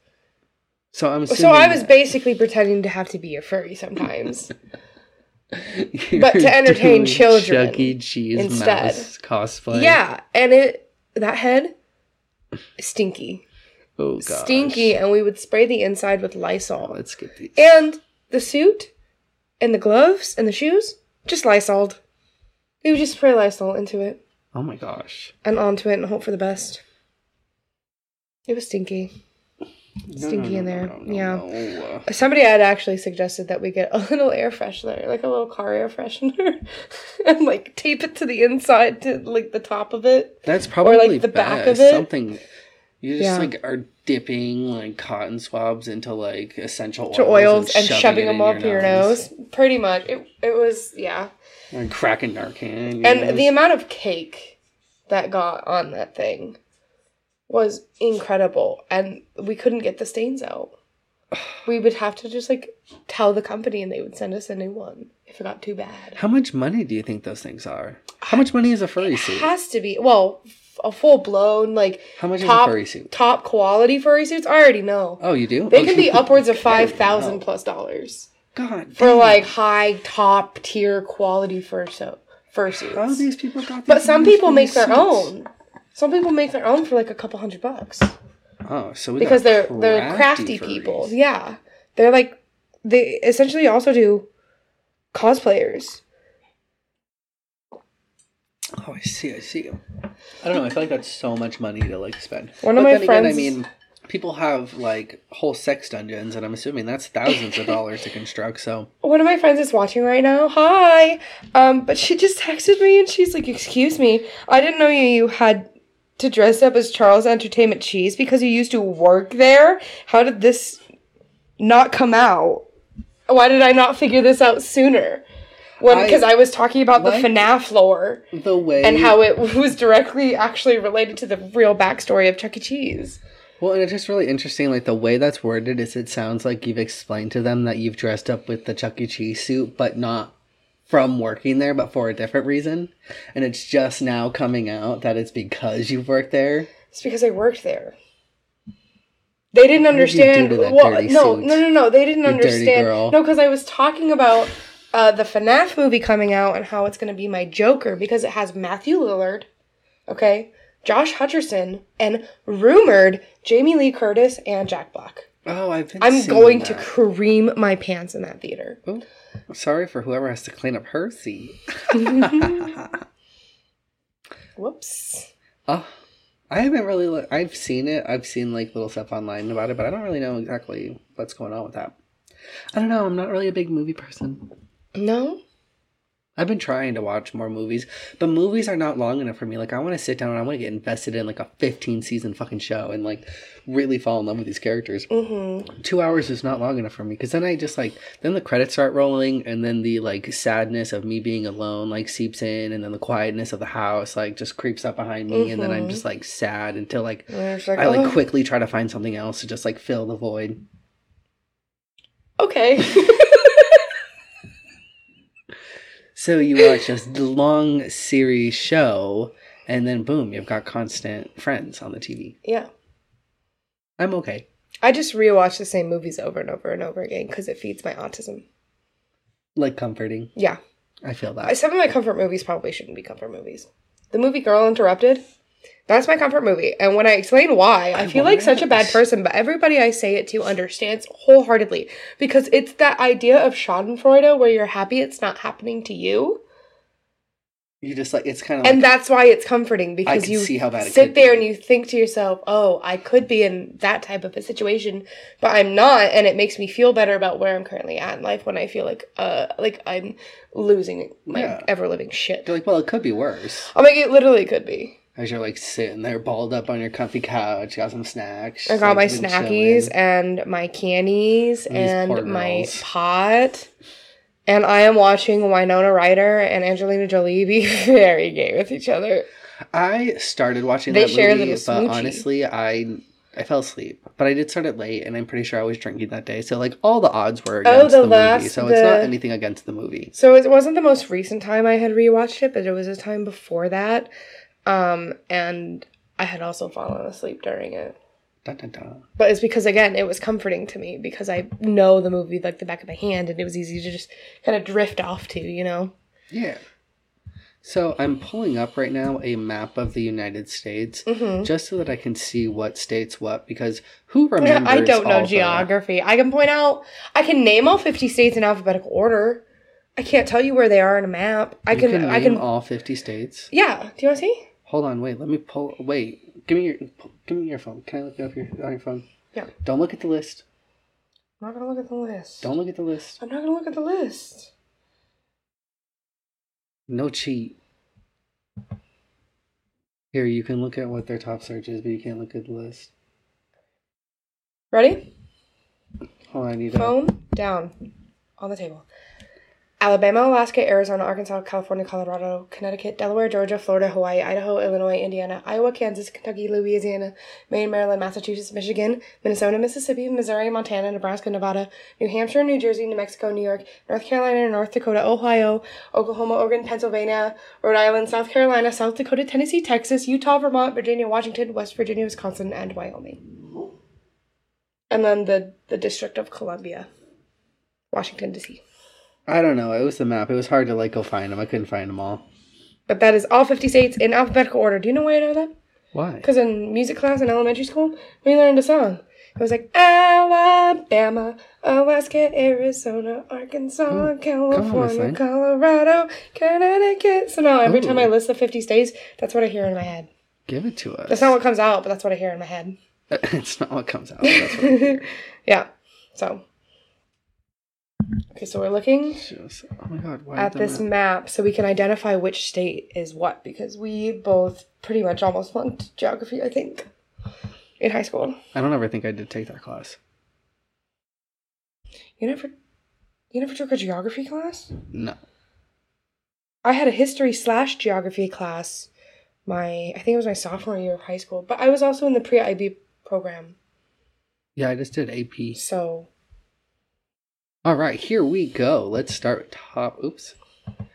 so I'm so I was basically pretending to have to be a furry sometimes. but to entertain children Chuck E. Cheese instead. cosplay. yeah, and it that head stinky, Oh god. stinky, and we would spray the inside with Lysol. Oh, let's get these. And the suit and the gloves and the shoes, just Lysoled. We would just spray Lysol into it Oh my gosh. and onto it and hope for the best. It was stinky. No, Stinky no, in there. no, no, Yeah. no. Somebody had actually suggested that we get a little air freshener, like a little car air freshener, and like tape it to the inside to like the top of it. That's probably like, the back of it. Something you just Yeah. like are dipping like cotton swabs into like essential oils, oils and it shoving them in up your nose. Pretty much. It it was yeah. and cracking Narcan. And nose. the amount of cake that got on that thing was incredible. And we couldn't get the stains out. We would have to just like tell the company and they would send us a new one if it got too bad. How much money do you think those things are? How much money is a furry It suit? has to be well, a full blown like How much top is a furry suit? top quality furry suits. I already know Oh, you do? they oh, can be upwards of five thousand plus dollars. God. for damn. like high top tier quality fursuit fursuits. how these people got. But some people make their suits? own. Some people make their own for like a couple hundred bucks Oh, so we because they're they're crafty furries. people. Yeah, they're like they essentially also do cosplayers. Oh, I see. I see. I don't know. I feel like that's so much money to like spend. One of my then again, I mean, people have like whole sex dungeons, and I'm assuming that's thousands of dollars to construct. So One of my friends is watching right now. Hi, um, but she just texted me and she's like, "Excuse me, I didn't know you you had." To dress up as Charles Entertainment Cheese because you used to work there? How did this not come out? Why did I not figure this out sooner? When because I, was talking about the FNAF lore the way and how it was directly actually related to the real backstory of Chuck E. Cheese. Well, and it's just really interesting, like the way that's worded is it sounds like you've explained to them that you've dressed up with the Chuck E. Cheese suit, but not from working there, but for a different reason. And it's just now coming out that it's because you've worked there. It's because I worked there. They didn't What did you understand. do to that well, no, no, no, no. They didn't understand. No, because I was talking about uh, the FNAF movie coming out and how it's going to be my Joker because it has Matthew Lillard, okay, Josh Hutcherson, and rumored Jamie Lee Curtis and Jack Black. Oh, I've been I'm going to that. cream my pants in that theater. Oh, sorry for whoever has to clean up her seat. Whoops. Oh, I haven't really. Look, I've seen it. I've seen like little stuff online about it, but I don't really know exactly what's going on with that. I don't know. I'm not really a big movie person. No. I've been trying to watch more movies, but movies are not long enough for me. Like I want to sit down and I want to get invested in like a 15 season fucking show and like really fall in love with these characters. Mm-hmm. Two hours is not long enough for me because then I just like then the credits start rolling and then the like sadness of me being alone like seeps in and then the quietness of the house like just creeps up behind me and then I'm Mhm. just like sad until like like, I like oh, quickly try to find something else to just like fill the void. Okay. So you watch this long series show, and then boom, you've got constant friends on the TV. yeah. I'm okay. I just rewatch the same movies over and over and over again because it feeds my autism. Like comforting. Yeah. I feel that. Some of my comfort movies probably shouldn't be comfort movies. The movie Girl Interrupted, that's my comfort movie. And when I explain why, I, I feel like such a bad person, but everybody I say it to understands wholeheartedly because it's that idea of Schadenfreude where you're happy it's not happening to you. You just like it's kind of And like that's why it's comforting because you see how bad it sit there be. and you think to yourself, "Oh, I could be in that type of a situation, but I'm not," and it makes me feel better about where I'm currently at in life when I feel like uh like I'm losing my Yeah. ever living shit. you're like, well, it could be worse. I'm like, it literally could be. As you're like sitting there balled up on your comfy couch, got some snacks. I got my like, been snackies chilling. and my cannies And and my pot. And I am watching Winona Ryder and Angelina Jolie be very gay with each other. I started watching They that share movie, but honestly, I I fell asleep. But I did start it late, and I'm pretty sure I was drinking that day. So like all the odds were Oh, against the the, movie. last- So it's not anything against the movie. So it wasn't the most recent time I had rewatched it, but it was a time before that. Um, and I had also fallen asleep during it. Dun, dun, dun. But it's because again, it was comforting to me because I know the movie like the back of my hand, and it was easy to just kind of drift off to, you know. Yeah. So I'm pulling up right now a map of the United States Mm-hmm. just so that I can see what states what because who remembers? I don't know all the- geography. I can point out, I can name all fifty states in alphabetical order. I can't tell you where they are on a map. I can, can I can. all 50 states. Yeah. Do you want to see? Hold on, wait. Let me pull. Wait. Give me your. Give me your phone. Can I look it up your on your phone? Yeah. Don't look at the list. I'm not gonna look at the list. Don't look at the list. I'm not gonna look at the list. No cheat. Here, you can look at what their top search is, but you can't look at the list. Ready? Hold on, I need. Phone down on the table. Alabama, Alaska, Arizona, Arkansas, California, Colorado, Connecticut, Delaware, Georgia, Florida, Hawaii, Idaho, Illinois, Indiana, Iowa, Kansas, Kentucky, Louisiana, Maine, Maryland, Massachusetts, Michigan, Minnesota, Mississippi, Missouri, Montana, Nebraska, Nevada, New Hampshire, New Jersey, New Mexico, New York, North Carolina, North Dakota, Ohio, Oklahoma, Oregon, Pennsylvania, Rhode Island, South Carolina, South Dakota, Tennessee, Texas, Utah, Vermont, Virginia, Washington, West Virginia, Wisconsin, and Wyoming. And then the, the District of Columbia. Washington D.C. I don't know. It was the map. It was hard to like go find them. I couldn't find them all. But that is all 50 states in alphabetical order. Do you know why I know that? Why? Because in music class in elementary school, we learned a song. It was like Alabama, Alaska, Arizona, Arkansas, California. Colorado, Connecticut. So now every time I list the 50 states, that's what I hear in my head. Give it to us. That's not what comes out, but that's what I hear in my head. it's not what comes out. That's what yeah. So. Okay, so we're looking just, oh my god! Why at this map? map so we can identify which state is what because we both pretty much almost flunked geography, I think, in high school. I don't ever think I did take that class. You never, you never took a geography class? No. I had a history slash geography class. My, I think it was my sophomore year of high school, but I was also in the pre IB program. Yeah, I just did AP. So All right, here we go. Let's start top. Oops. All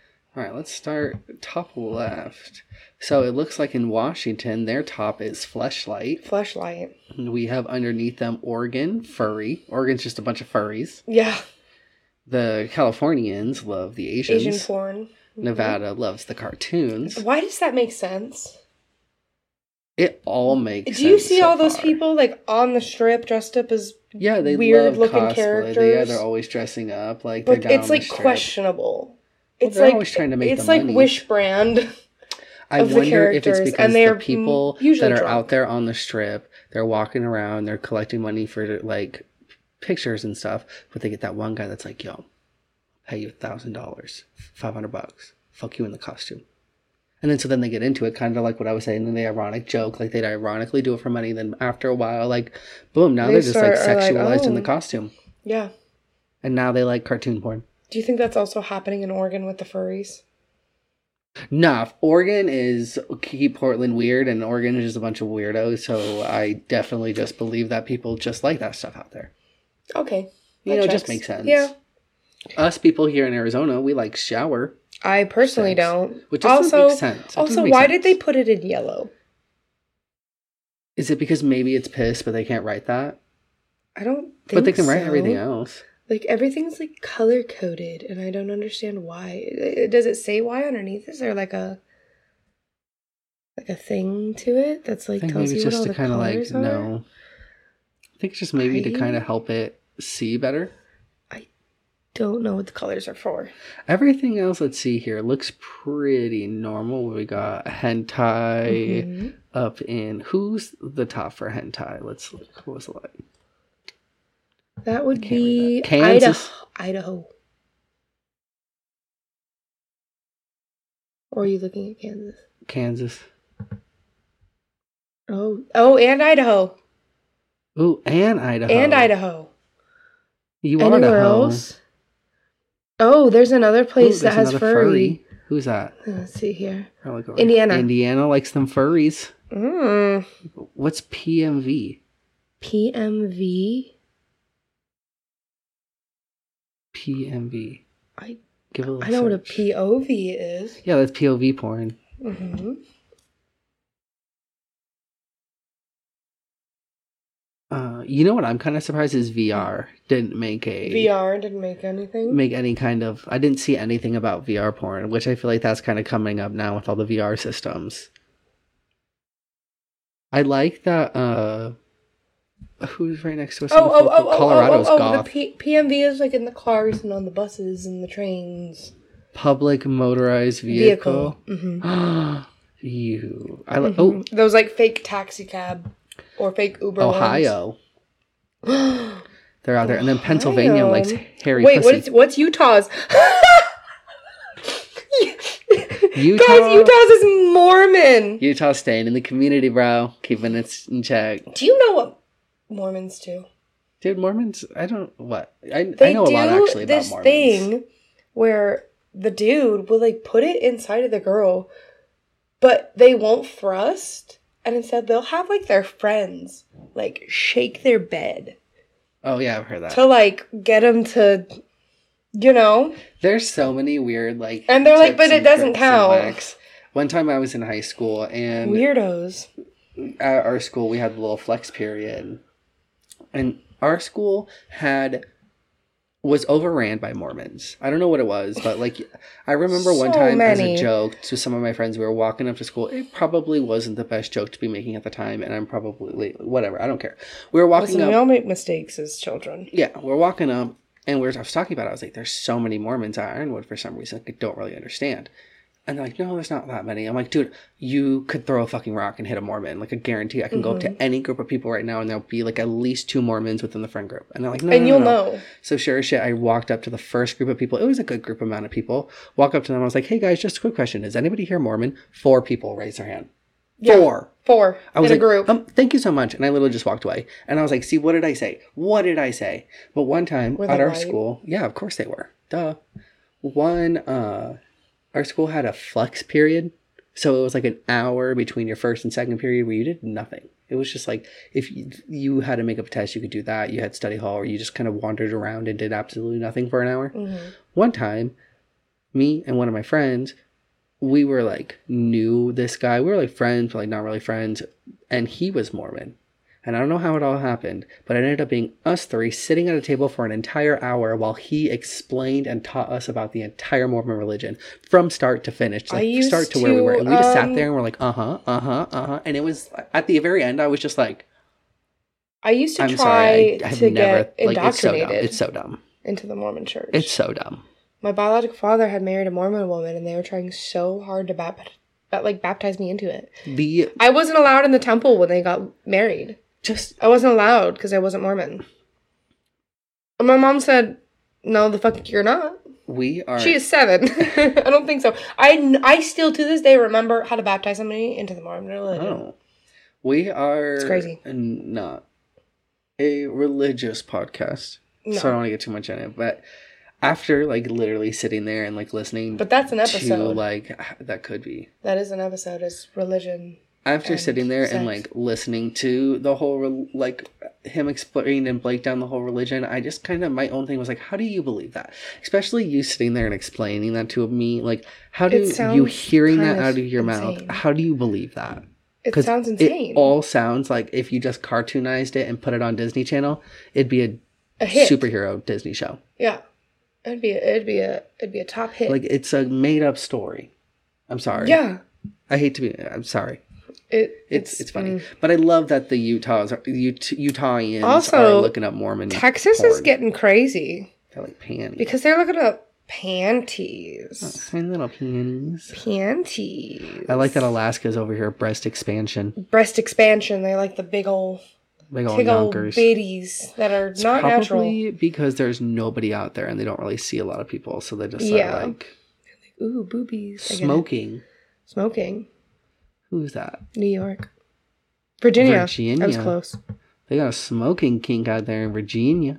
right, let's start top left. So it looks like in Washington, their top is Fleshlight. flashlight. And we have underneath them Oregon, furry. Oregon's just a bunch of furries. Yeah, The Californians love the Asians. Asian porn. Mm-hmm. Nevada loves the cartoons. Why does that make sense? It all makes Do you see so all those far. people like on the strip dressed up as Yeah, they weird love looking cosplay. They- yeah, characters? they're always dressing up like but it's like questionable. It's they're like always trying to make it's like money. Wish brand. I wonder if it's because the people that are drunk. out there on the strip, they're walking around, they're collecting money for like pictures and stuff, but they get that one guy that's like, "Yo, pay you a thousand dollars, five hundred bucks, fuck you in the costume," and then so then they get into it, kind of like what I was saying, and they ironic joke, like they'd ironically do it for money, then after a while, like, boom, now They are just like are like, sexualized in the "Oh." costume, yeah. and now they like cartoon porn. Do you think that's also happening in Oregon with the furries? Nah, Oregon is keep Portland weird, and Oregon is just a bunch of weirdos. So I definitely just believe that people just like that stuff out there. Okay. You know, it just makes sense. Yeah. Us people here in Arizona, we like shower, I personally don't. which doesn't also, make sense. It also, make why sense. did they put it in yellow? Is it because maybe it's piss, but they can't write that? I don't think but they can write so. everything else. Like everything's like color coded, and I don't understand why. Does it say why underneath? Is there like a like a thing to it that's I like think tells maybe you just what all to the kind of like are? know. I think it's just maybe to kind of help it see better. Don't know what the colors are for. Everything else, let's see here, looks pretty normal. We got hentai. Mhm. up in who's the top for hentai? Let's look. What was the like? That would be that. Kansas. Idaho. Idaho. Or are you looking at Kansas? Kansas. Oh, oh, and Idaho, Ooh, and Idaho. and Idaho. You Anywhere Idaho. else? Oh, there's another Ooh, place that has another furry. Who's that? Let's see here. I'll look over. Indiana. Indiana likes them furries. Mm. What's PMV? PMV. PMV. I Give a little I know what a. POV is. Yeah, that's POV porn. Mm-hmm. Uh, you know what? I'm kind of surprised is VR didn't make a VR didn't make anything. make any kind of. I didn't see anything about VR porn, which I feel like that's kind of coming up now with all the VR systems. I like that. uh Who's right next to us? Oh, in oh, photo? oh, oh, Colorado's oh, oh, oh, goth. the P- PMV is like in the cars and on the buses and the trains. Public motorized vehicle. hmm you. I like. Oh, Those like fake taxi cab or fake Uber. Ohio. They're out there, and then Pennsylvania likes hairy Wait, pussy. what's what's Utah's? Utah. Guys, Utah's is Mormon. Utah's staying in the community, bro, keeping it in check. Do you know what Mormons do? Dude, Mormons. I don't what I, They I know a do lot actually about this Mormons. thing where the dude will like put it inside of the girl, but they won't thrust, and instead they'll have like their friends like shake their bed Oh yeah, I've heard that. to like get them to, you know. There's so many weird like, And they're like, "But it doesn't count." One time I was in high school, and Weirdos. at our school we had the little flex period, and our school had was overran by Mormons. I don't know what it was, but like I remember one So time as a joke to some of my friends, we were walking up to school. It probably wasn't the best joke to be making at the time, and I'm probably. Whatever, I don't care. We were walking Listen, up. we all make mistakes as children. Yeah, we're walking up, and we were, I was talking about. It. I was like, "There's so many Mormons at Ironwood for some reason. I don't really understand." And they're like, "No, there's not that many." I'm like, "Dude, you could throw a fucking rock and hit a Mormon. Like, I guarantee I can go up Mm-hmm. to any group of people right now, and there'll be like at least two Mormons within the friend group." And they're like, "No, and no, you'll no, no." know. So sure as shit, I walked up to the first group of people. It was a good group amount of people. Walk up to them. I was like, "Hey guys, just a quick question. Is anybody here Mormon?" Four people raised their hand. Yeah. Four. Four I was in like, a group. Um, thank you so much. And I literally just walked away. And I was like, see, what did I say? What did I say? But one time at our school, yeah, of course they were. Duh. One, uh, our school had a flex period. So it was like an hour between your first and second period where you did nothing. It was just like if you, you had to make up a test, you could do that. You had study hall, or you just kind of wandered around and did absolutely nothing for an hour. Mm-hmm. One time, me and one of my friends, we were like knew this guy. We were like friends, but like not really friends. And he was Mormon. And I don't know how it all happened, but it ended up being us three sitting at a table for an entire hour while he explained and taught us about the entire Mormon religion from start to finish, like start to, where we were. And we just sat there and we're like, uh huh, uh huh, uh huh. And it was at the very end, I was just like, I used to I'm try sorry, I, to never get like it's so dumb. indoctrinated It's so dumb. into the Mormon church. It's so dumb. My biological father had married a Mormon woman, and they were trying so hard to bap- ba- like baptize me into it. The I wasn't allowed in the temple when they got married. Just I wasn't allowed because I wasn't Mormon. And my mom said, "No, the fuck you're not." we are She is seven. I don't think so. I, I still to this day remember how to baptize somebody into the Mormon religion. Oh. We are It's crazy. n- not a religious podcast. No. So I don't want to get too much in it. But after like literally sitting there and like listening But that's an to episode. like that could be. that is an episode. Is religion. After And sitting there and like listening to the whole like him explain and break down the whole religion, I just kind of my own thing was like, how do you believe that? Especially you sitting there and explaining that to me, like how do you hearing that out of your mouth? How do you believe that? It sounds insane. It all sounds like if you just cartoonized it and put it on Disney Channel, it'd be a, a superhero Disney show. Yeah. It'd be a, it'd be a it'd be a top hit. Like it's a made up story. I'm sorry. yeah. I hate to be. I'm sorry. It It's it's, funny, mm. but I love that the Utahs, are, Ut- Utahians, Also, are looking up Mormon. Texas is getting crazy They're like panties. because they're looking up panties. Tiny little panties. Panties. I like that Alaska's over here. Breast expansion. breast expansion. They like the big old Big old big old bitties that are It's not natural. because there's nobody out there and they don't really see a lot of people, so they just Yeah. are like Ooh, boobies. I get it. smoking. Smoking. Who's that? New York. Virginia. I was close. They got a smoking kink out there in Virginia.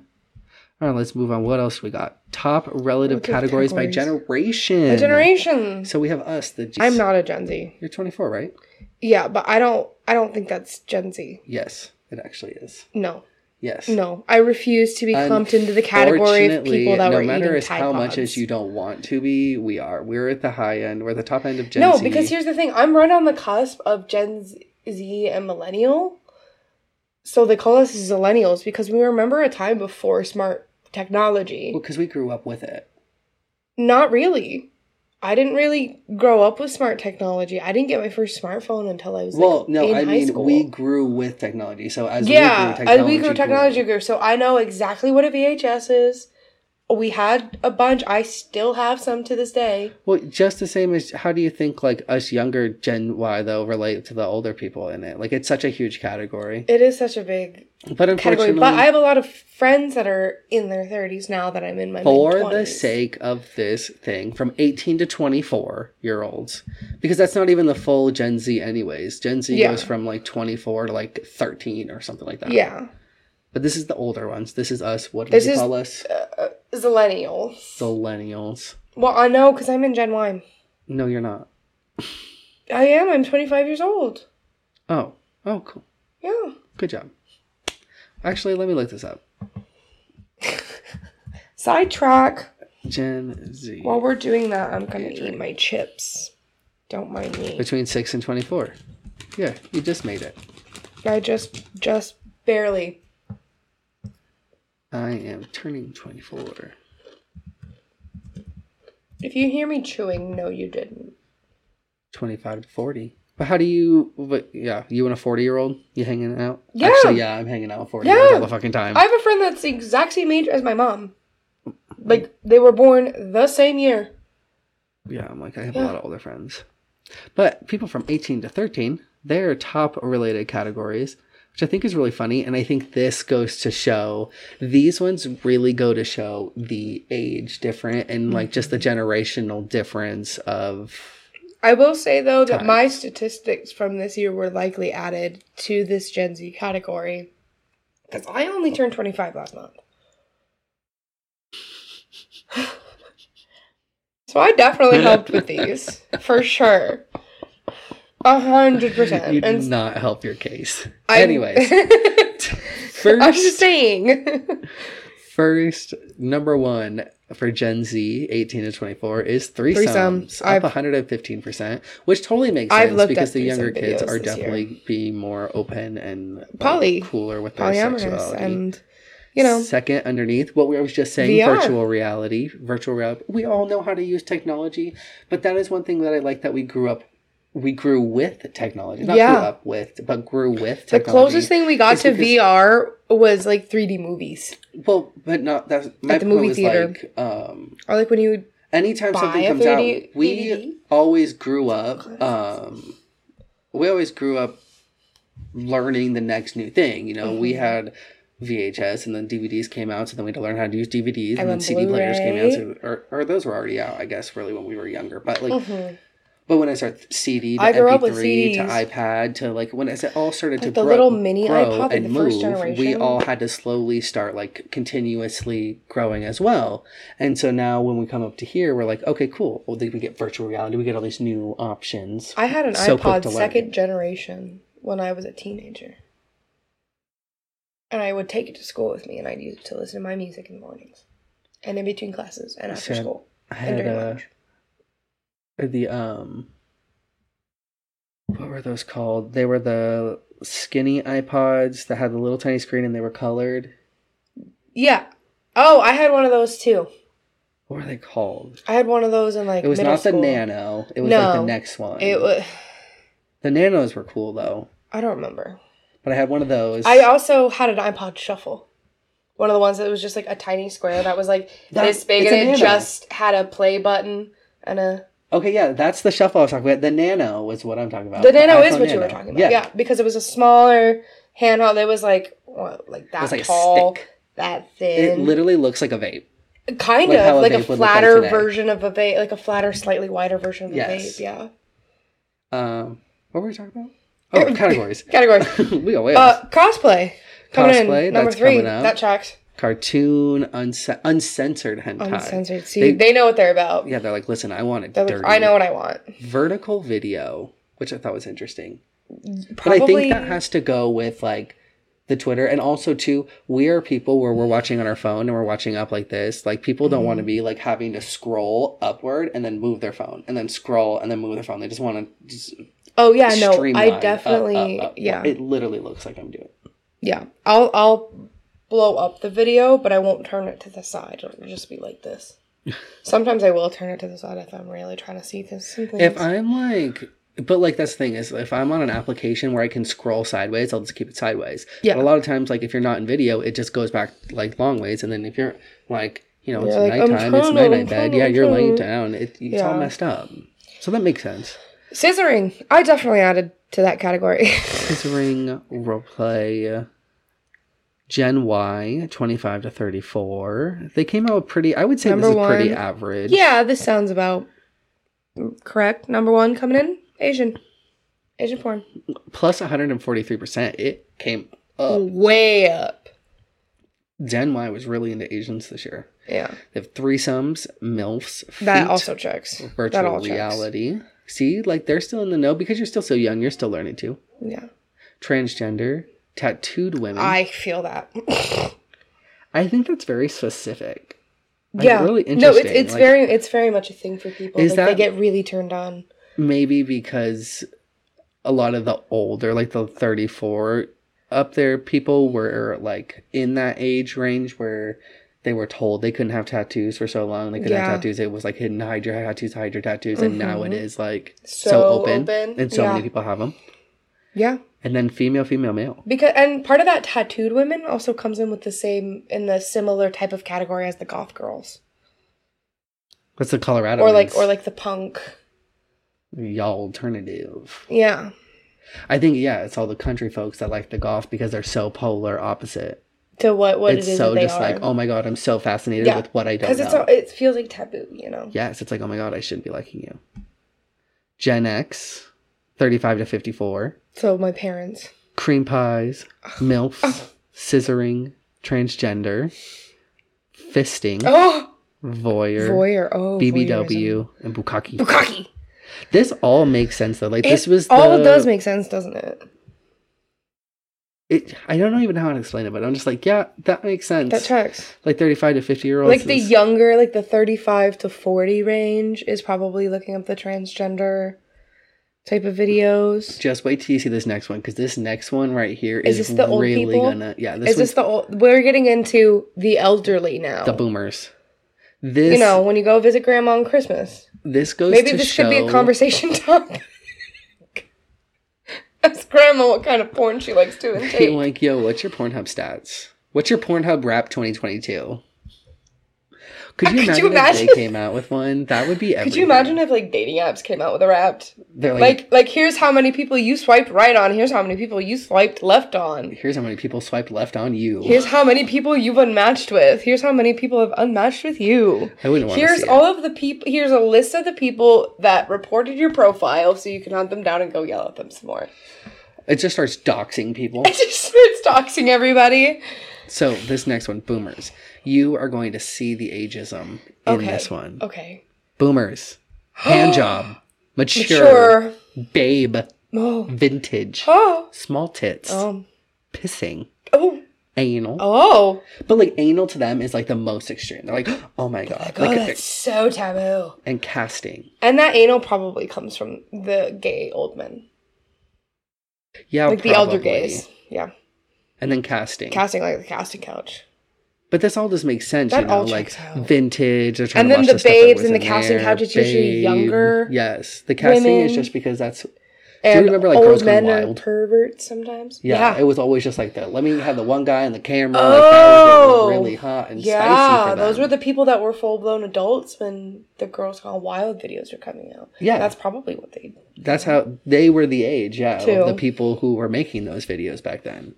All right, let's move on. What else we got? Top relative Relative categories, by generation. The generation. So we have us. The G- I'm not a Gen Z. You're 24, right? Yeah, but I don't I don't think that's Gen Z. Yes, it actually is. No. Yes. No. I refuse to be clumped into the category of people that no were matter eating as Tide how Pods. much as you don't want to be, we are. We're at the high end. We're at the top end of Gen No, Z. No, because here's the thing. I'm right on the cusp of Gen Z and millennial. So they call us millennials because we remember a time before smart technology. well, because we grew up with it. Not really. I didn't really grow up with smart technology. I didn't get my first smartphone until I was Well, like, no, I mean school. we grew with technology. So as yeah, we grew, as we grew technology grew. So I know exactly what a VHS is. We had a bunch. I still have some to this day. Well, just the same as how do you think like us younger Gen Y though relate to the older people in it? Like it's such a huge category. It is such a big But category. unfortunately, But I have a lot of friends that are in their 30s now that I'm in my for mid-20s. the sake of this thing, from 18 to 24 year olds, because that's not even the full Gen Z anyways. Gen Z Yeah. goes from like 24 to like 13 or something like that. Yeah. But this is the older ones. This is us. What do This is- call us? Uh, Zillennial. Millennials. Well, I know because I'm in Gen Y. No, you're not. I am. I'm 25 years old. Oh. Oh, cool. Yeah. Good job. Actually, let me look this up. Sidetrack. Gen Z. While we're doing that, I'm gonna eat my chips. Don't mind me. Between 6 and 24. Yeah, you just made it. I just, just barely. I am turning 24. If you hear me chewing, no, you didn't. 25 to 40. But how do you, but yeah, you and a 40 year old, you hanging out? Yeah. Actually, yeah, I'm hanging out with 40 year olds Yeah. all the fucking time. I have a friend that's the exact same age as my mom. Like they were born the same year. yeah, I'm like, I have Yeah. a lot of older friends. But people from 18 to 13, they're top related categories, which I think is really funny. And I think this goes to show, these ones really go to show the age different and like just the generational difference of I will say though that my statistics from this year were likely added to this Gen Z category because I only turned 25 last month. so I definitely helped with these for sure. A hundred you percent. did And not help your case. I- Anyways, I'm just saying. first number one for Gen Z, 18 to 24, is threesomes, Threesomes. up I've- 115%, which totally makes sense because the younger kids are this year. definitely being more open and like, cooler with their sexuality. and you know Second, underneath what we was just saying, VR. virtual reality, virtual reality. We all know how to use technology, but that is one thing that I like that we grew up, we grew with technology, not Yeah. grew up with, but grew with technology. the closest thing we got to VR was like 3D movies. Well, but not that's my At the movie theater. like, um, Or like when you anytime something comes 3D out, we DVD? always grew up. Um, we always grew up learning the next new thing. You know, Mm-hmm. we had VHS and then DVDs came out, so then we had to learn how to use DVDs, and, And then CD players came out, so, or, or those were already out, I guess, really when we were younger. But like, Mhm. But when I started CD to I grew up with MP3 to iPad to like when it all started to the grow, little mini iPod, and the move, we all had to slowly start like continuously growing as well. And so now when we come up to here, we're like, okay, cool. Well, then we get virtual reality. We get all these new options. I had an So iPod learn. second generation when I was a teenager. And I would take it to school with me and I'd use it to listen to my music in the mornings. And in between classes and after Sad. school. I And during uh, lunch. The um, what were those called? They were the skinny iPods that had the little tiny screen and they were colored. Yeah. Oh, I had one of those too. What were they called? I had one of those in like It was not the. Nano. It was like the next one. It was The Nanos were cool though. I don't remember. But I had one of those. I also had an iPod Shuffle. One of the ones that was just like a tiny square that was like That- this big and it Nano. just had a play button and a okay, yeah, that's the shuffle I was talking about. The Nano was what I'm talking about. The Nano is iPhone what you were talking about. Yeah. because it was a smaller handheld. It was like what, like that like a tall, stick. that It literally looks like a vape. kind like of like a would like flatter version of a vape, like a flatter, slightly wider version of a Yes. vape. Yeah. Um, what were we talking about? Oh, categories. categories. we go way uh, cosplay. Coming Cosplay, in number three. That tracks. Cartoon, unce- uncensored hentai. Uncensored. See, They- they, know what they're about. Yeah, they're like, listen, I want it They're like, dirty. I know what I want. Vertical video, which I thought was interesting. Probably. But I think that has to go with like the Twitter and also too we are people where we're watching on our phone and we're watching up like this. Like people don't Mm-hmm. want to be like having to scroll upward and then move their phone and then scroll and then move their phone. They just want to just oh yeah, no, I up, definitely up, up. yeah It literally looks like I'm doing. yeah. I'll I'll blow up the video, but I won't turn it to the side. It'll just be like this. Sometimes I will turn it to the side if I'm really trying to see this. If I'm like but like that's the thing is if I'm on an application where I can scroll sideways, I'll just keep it sideways. Yeah. But a lot of times like if you're not in video, it just goes back like long ways and then if you're like you know, it's like, nighttime, it's night night bed. Yeah, you're laying down. It, it's all messed up. So that makes sense. Scissoring, I definitely added to that category. Scissoring roleplay Gen Y, 25 to 34. They came out pretty, I would say Number this is pretty one. average. yeah, this sounds about correct. Number one coming in Asian, Asian porn, Plus 143%. It came up. way up. Gen Y was really into Asians this year. Yeah, They have threesomes, MILFs, that also checks. that virtual all checks. reality. See, like they're still in the know because you're still so young. You're still learning too. Yeah, Transgender, tattooed women. I feel that. I think that's very specific. Like, yeah, really interesting. no, it's it's Like, very it's very much a thing for people. Is like, they get really turned on. maybe because a lot of the older, like the 34, up there people were like in that age range where they were told they couldn't have tattoos for so long. They couldn't Yeah. have tattoos. It was like hidden, hide your tattoos, hide your tattoos, and now it Mhm. like so, So open, open, and so yeah. many people have them. Yeah. And then female, female, male. Because and part of that tattooed women also comes in with the same in the similar type of category as the goth girls. What's the Colorado? Or like ones? or like the punk. y'all alternative. Yeah. I think yeah, it's all the country folks that like the goth because they're so polar opposite. To what what it's it is so just are. like, oh my god, I'm so fascinated Yeah, with what I don't Because know. it's all, it feels like taboo, you know. yes, it's like, oh my god, I shouldn't be liking you. Gen X, 35 to 54. So my parents. Cream pies, MILFs, scissoring, transgender, fisting, Oh voyeur, voyeur. Oh voyeurism. BBW, and bukkake. Bukkake. This all makes sense though. Like this It was all the, does make sense, doesn't it? it. I don't even know how to explain it, but I'm just like, yeah, that makes sense. That tracks. like 35 to 50 year olds. Like the younger, like the thirty-five to forty range is probably looking up the transgender type of videos. Just wait till you see this next one because this next one right here Is is, this the old really people? gonna. Yeah, this Is this the old? We're getting into the elderly now. the boomers. This you know, when you go visit grandma on Christmas. this goes Maybe this show, should be a conversation topic. Ask grandma what kind of porn she likes to Hey, intake. like, yo, what's your Pornhub stats? What's your Pornhub rap 2022? Could you, Could imagine, you imagine? if they came out with one? That would be everything. Could you imagine if like dating apps came out with a wrapped? They're like, Like, like here's how many people you swiped right on. Here's how many people you swiped left on. here's how many people swiped left on you. Here's how many people you've unmatched with. Here's how many people have unmatched with you. I wouldn't want to Here's see all of the people. Here's a list of the people that reported your profile, so you can hunt them down and go yell at them some more. it. It just starts doxing people. It just starts doxing everybody. so this next one, boomers. You are going to see the ageism in Okay. this one. Okay. Boomers. Hand job. Mature. Sure. Babe. Oh. Vintage. Oh. Small tits. Um. Pissing. Oh. Anal. Oh. But like anal to them is like the most extreme. They're like, oh my god. God, like, that's so taboo. and casting. And that anal probably comes from the gay old men, Yeah, like the elder gays. Yeah, And then casting. casting like the casting couch. But this all just makes sense, That you know, all like out. vintage. And then the stuff babes in the casting couch, it's usually younger Yes, the casting is just because that's And remember, like, old Girls Gone men Wild? perverts sometimes. yeah, yeah, It was always just like that. Let me have the one guy in the camera. like, Oh! getting really hot and spicy Yeah, those were the people that were full blown adults when the Girls Gone Wild videos were coming out. Yeah. that's probably what they. That's how they were the age, yeah, the people who were making those videos back then.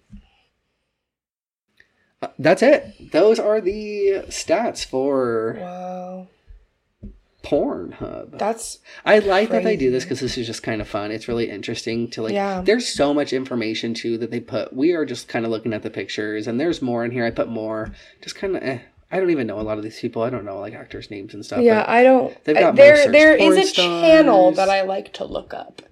Uh, that's it. Those are the stats for Wow, Pornhub. that's I like that they do this because this is just kind of fun. It's really interesting to like. Yeah. There's so much information too that they put. We are just kind of looking at the pictures, and there's more in here. I put more. Just kind of. Eh. I don't even know a lot of these people. I don't know like actors' names and stuff. yeah. I don't. they've got more there, there is a channel that I like to look up,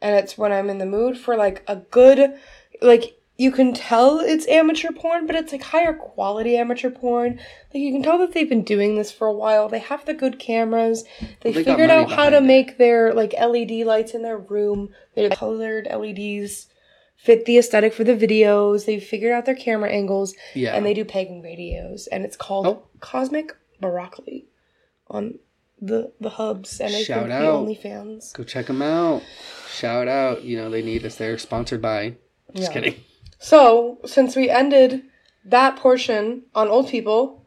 and it's when I'm in the mood for like a good, like you can tell it's amateur porn, but it's like higher quality amateur porn. Like you can tell that they've been doing this for a while. They have the good cameras. They, They figured out how to it. make their like LED lights in their room. Their colored LEDs fit the aesthetic for the videos. They figured out their camera angles yeah. and they do pegging radios, and it's called Oh. Cosmic Broccoli on the the hubs and I Shout think out. the OnlyFans. Go check them out. Shout out. You know they need us. They're sponsored by. Just Yeah. kidding. So since we ended that portion on old people,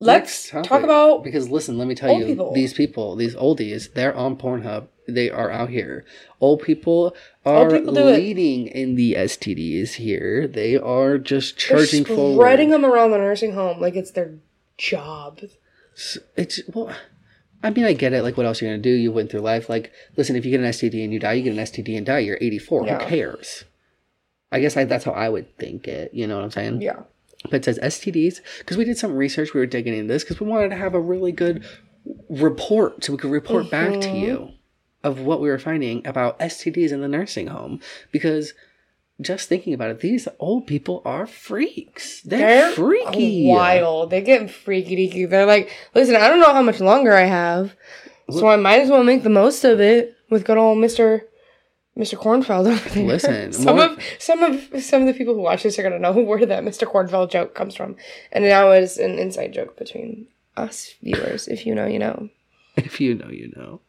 let's talk about because listen, let me tell you, people. these people, these oldies, they're on Pornhub. They are out here. Old people are people do it. leading in the STDs here. They are just they're charging spreading forward. them around the nursing home like it's their job. It's well, I mean, I get it. Like, what else are you gonna do? You went through life. Like, listen, if you get an STD and you die, you get an STD and die. You're 84. Yeah. Who cares? I guess I, that's how I would think it. You know what I'm saying? Yeah. But it says STDs because we did some research. We were digging into this because we wanted to have a really good report so we could report back to Mhm. you of what we were finding about STDs in the nursing home. Because just thinking about it, these old people are freaks. They're, They're freaky. wild. They get freaky deaky. They're like, listen, I don't know how much longer I have, so I might as well make the most of it with good old Mister Mr. Cornfeld over there. Listen, some more- of some of some of the people who watch this are gonna know where that Mr. Cornfeld joke comes from, and now it's an inside joke between us viewers. If you know, you know. If you know, you know.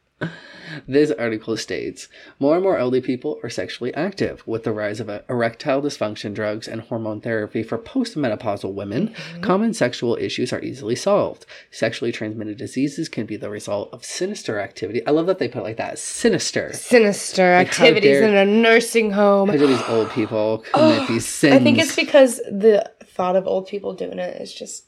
This article states more and more elderly people are sexually active. With the rise of erectile dysfunction drugs and hormone therapy for postmenopausal women, mm-hmm. common sexual issues are easily solved. Sexually transmitted diseases can be the result of sinister activity. I love that they put it like that sinister. Sinister how activities dare- in a nursing home. How do these old people commit these sins? I think it's because the thought of old people doing it is just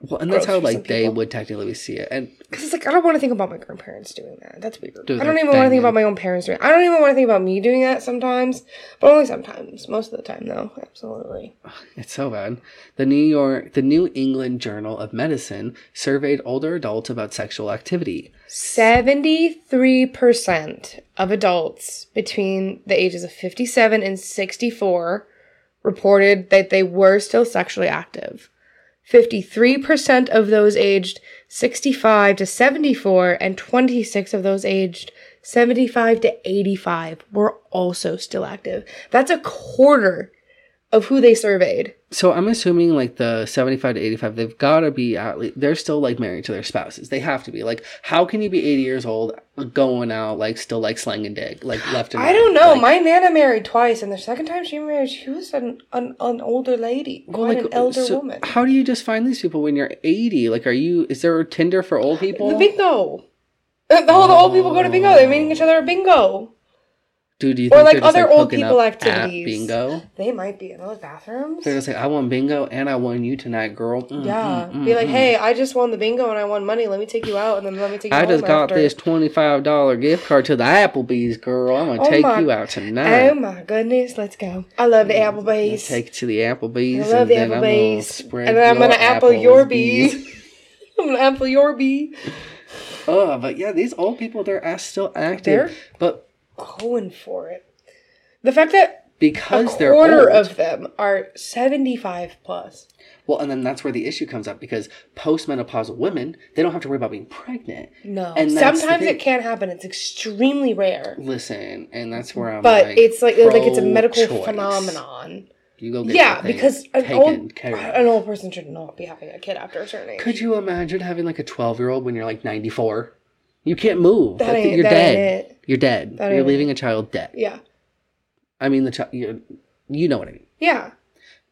well, and that's how like they would technically see it. And because it's like I don't want to think about my grandparents doing that. That's weird. I don't even want to think about my own parents doing. It. I don't even want to think about me doing that sometimes, but only sometimes. Most of the time, though, absolutely. It's so bad. The New York, the New England Journal of Medicine surveyed older adults about sexual activity. Seventy-three percent of adults between the ages of fifty-seven and sixty-four reported that they were still sexually active. 53% of those aged 65 to 74 and 26 of those aged 75 to 85 were also still active. That's a quarter of who they surveyed. So I'm assuming like the 75 to 85, they've got to be at least, they're still like married to their spouses. They have to be. Like, how can you be 80 years old going out, like, still like slanging dick, like left and I right? don't know. Like, My nana married twice, and the second time she married, she was an an, an older lady, well, like, an elder so woman. How do you just find these people when you're 80? Like, are you, is there a Tinder for old people? The bingo. The whole the old people go to bingo. They're meeting each other at bingo. Dude, do you Or, like, other like, old people activities. Bingo? They might be in those bathrooms. They're just like, I won bingo and I won you tonight, girl. Mm, yeah, mm, be mm, like, mm. hey, I just won the bingo and I won money. Let me take you out and then let me take you I just got after. this twenty-five dollar gift card to the Applebee's, girl. I'm gonna Oh take my- you out tonight. Oh my goodness, let's go. I love the Applebee's. Take to the Applebee's. I love and the then I'm Applebee's. And then I'm gonna apple your bees. I'm gonna apple your bee. Oh, but yeah, these old people, they're ass still active. They're- but Going for it. The fact that a because they're quarter old, of them are 75 plus. well, and then that's where the issue comes up because postmenopausal women, they don't have to worry about being pregnant. No. And Sometimes it can happen. It's extremely rare. Listen, and that's where I'm. But like, it's like like it's a medical pro-choice. phenomenon. You go get Yeah, because an taken old an old person should not be having a kid after a certain age. Could you imagine having like a 12 year old when you're like 94? You can't move. That That's- ain't- you're that dead. ain't it. You're dead. That you're ain't leaving a child dead. Yeah. I mean, the child, you you know what I mean. Yeah.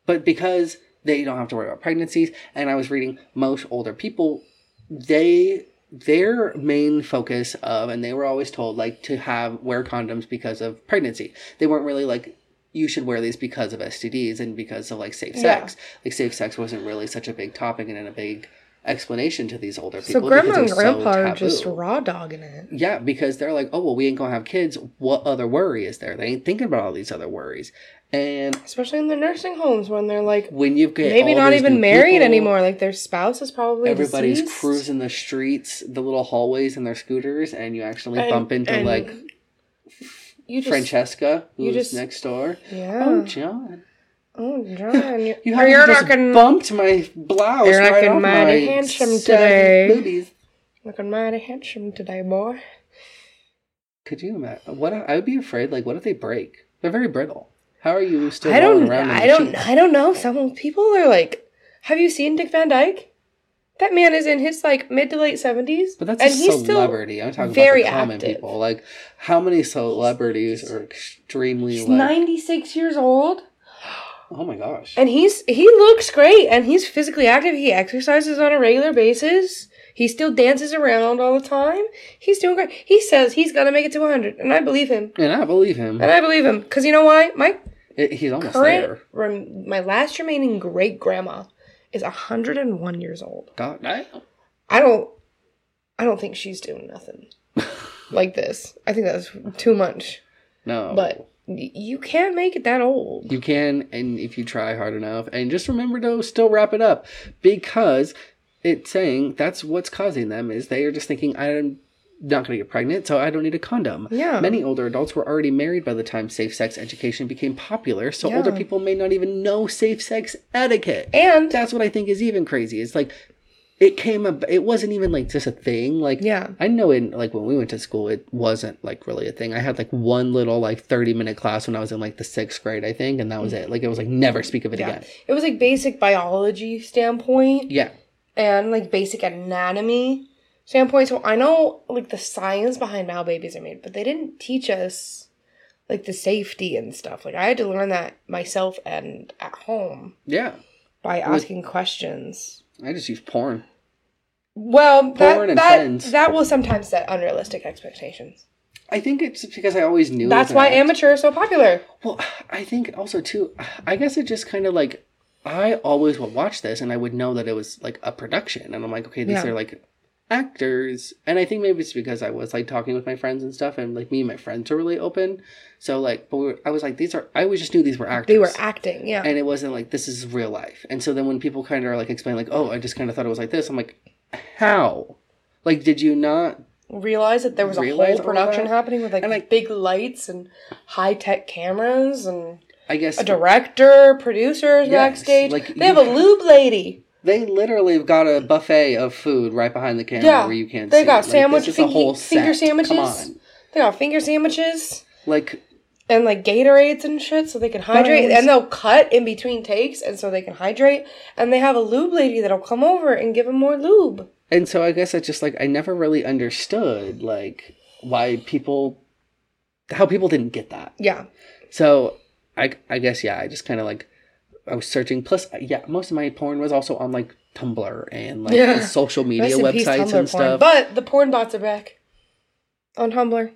But because they don't have to worry about pregnancies, and I was reading most older people, they their main focus of, and they were always told like to have wear condoms because of pregnancy. They weren't really like you should wear these because of STDs and because of like safe Yeah. sex. Like safe sex wasn't really such a big topic and in a big explanation to these older people. So grandma and was so grandpa are just raw dogging it. Yeah, because they're like, oh well, we ain't gonna have kids. What other worry is there? They ain't thinking about all these other worries. And Especially in the nursing homes when they're like when you get maybe not even married people, anymore. Like their spouse is probably Everybody's deceased. cruising the streets, the little hallways in their scooters, and you actually And- bump into like you just Francesca, you who's just- next door. yeah. Oh, John, Oh, John, you, you haven't you're just looking bumped my blouse You're right looking off mighty my handsome today. boobies. looking mighty handsome today, boy. Could you imagine? What I would be afraid. Like, what if they break? They're very brittle. How are you still? I don't. around I don't. sheets? I don't know. Some people are like, "Have you seen Dick Van Dyke? That man is in his like mid to late seventies, But that's and a he's still celebrity. I'm talking very about common active. people. Like, how many celebrities are extremely he's like? ninety six years old, Oh my gosh. and he's he looks great, and he's physically active. He exercises on a regular basis. He still dances around all the time. He's doing great. He says he's gonna make it to 100, and I believe him. and I believe him. And I believe him because you know why? My It- he's almost current, there. rem, my last remaining great grandma is 101 years old. God, I, I don't I don't think she's doing nothing like this. I think that's too much. no. But you can't make it that old. You can, and if you try hard enough, and just remember to still wrap it up because it's saying that's what's causing them is they are just thinking I'm not going to get pregnant, so I don't need a condom. Yeah. Many older adults were already married by the time safe sex education became popular, so older people may not even know safe sex etiquette. And That's what I think is even crazy. It's like it came up it wasn't even like just a thing like Yeah. i know in like when we went to school it wasn't like really a thing i had like one little like 30 minute class when i was in like the sixth grade i think and that was mm. it like it was like never speak of it Yeah. again It was like basic biology standpoint yeah and like basic anatomy standpoint. So I know like the science behind how babies are made, but they didn't teach us like the safety and stuff. Like I had to learn that myself and at home yeah by asking questions. I just use porn Well, that Porn and that, friends. that will sometimes set unrealistic expectations. i think it's because i always knew That's why act. amateur is so popular. Well, I think also too. I guess it just kind of like I always would watch this, and I would know that it was like a production, and I'm like, okay, these Yeah. are like actors, and I think maybe it's because I was like talking with my friends and stuff, and like me and my friends are really open, so like, but we were, I was like, these are. I always just knew these were actors. They were acting, yeah. and it wasn't like this is real life. And so then when people kind of are like explain like, oh, I just kind of thought it was like this. I'm like, how? Like, did you not? Realize that there was a whole production happening with like, And, like- big lights and high tech cameras and I guess a director, producers Yes, backstage. like, they have a lube lady. They literally have got a buffet of food right behind the camera Yeah, where you can't see. they got Like, sandwich- this is a fingy- whole finger sandwiches. Come on. They got finger sandwiches Like and like Gatorades and shit so they can hydrate. And they'll cut in between takes and so they can hydrate. And they have a lube lady that'll come over and give them more lube. and so I guess it's just like I never really understood like why people how people didn't get that. Yeah. So I I guess yeah, I just kind of like I was searching plus uh, yeah, most of my porn was also on like Tumblr and like Yeah. social media Rest in peace, websites Tumblr and porn. stuff. But the porn bots are back on Tumblr.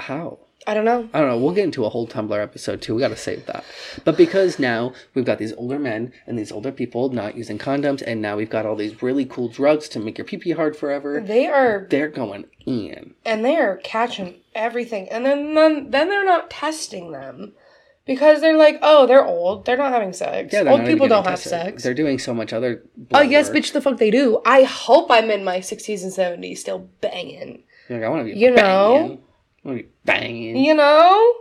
how? I don't know. I don't know. We'll get into a whole Tumblr episode too. We got to save that. But because now we've got these older men and these older people not using condoms, and now we've got all these really cool drugs to make your pee pee hard forever, They are they're going in. and they are catching everything and then then, then they're not testing them because they're like oh they're old they're not having sex Yeah, old people don't have sex They're doing so much other. oh yes work. bitch the fuck they do i hope i'm in my 60s and 70s still banging like, I want to be. You know? banging. I want to be banging. you know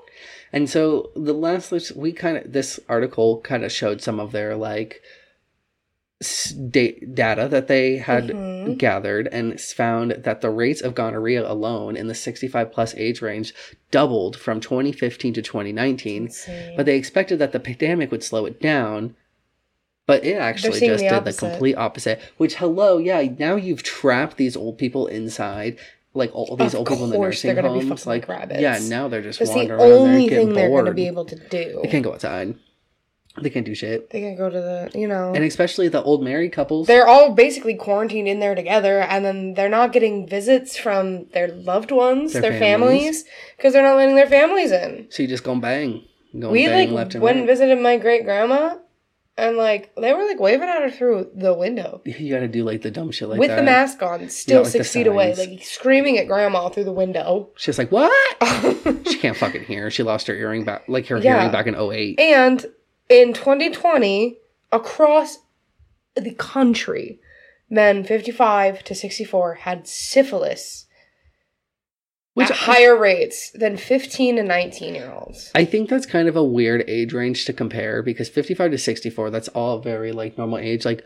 And so the last list, we kind of this article kind of showed some of their like data that they had Mhm. gathered and found that the rates of gonorrhea alone in the 65 plus age range doubled from 2015 to 2019 but they expected that the pandemic would slow it down but it actually just the did the complete opposite which hello yeah now you've trapped these old people inside like all these Of old people in the nursing they're gonna be homes like rabbits. yeah now they're just the wandering around only there getting thing they're bored going to be able to do they can't go outside. They can't do shit. they can't go to the you know And especially the old married couples. they're all basically quarantined in there together and then they're not getting visits from their loved ones Their their, families. because they're not letting their families in so you just go bang. Go we bang like left and went right. and visited my great grandma and like they were like waving at her through the window you gotta do like the dumb shit like with that. the mask on still like, six feet away like screaming at grandma through the window She's like, what? she can't fucking hear. She lost her earring back, like her Yeah. hearing back in 08. and in 2020 across the country men 55 to 64 had syphilis Which at higher rates than 15 to 19 year olds I think that's kind of a weird age range to compare because 55 to 64, that's all very like normal age. Like,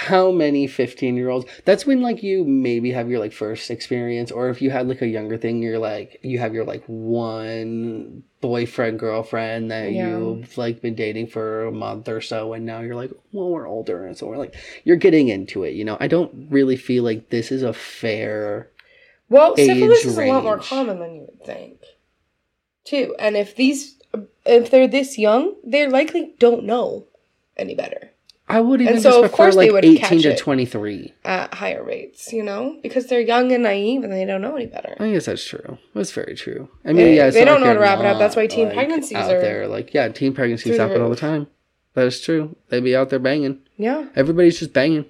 how many 15 year olds? That's when like you maybe have your like first experience, or if you had like a younger thing, you're like, you have your like one boyfriend, girlfriend that Yeah. you've like been dating for a month or so, and now you're like, well, we're older, and so we're like, you're getting into it, you know? I don't really feel like this is a fair. Well, syphilis is a lot more common than you would think, too. And if these, if they're this young, they likely don't know any better I would even And so, of course, they like would 18 catch to 23. at higher rates, you know, because they're young and naive and they don't know any better. I guess that's true. That's very true. I mean, They- yeah, it's they don't know like how to wrap it up. That's why teen like, pregnancies out are there. Like, yeah, teen pregnancies through the happen all the time. That is true. They be out there banging. Yeah, Everybody's just banging.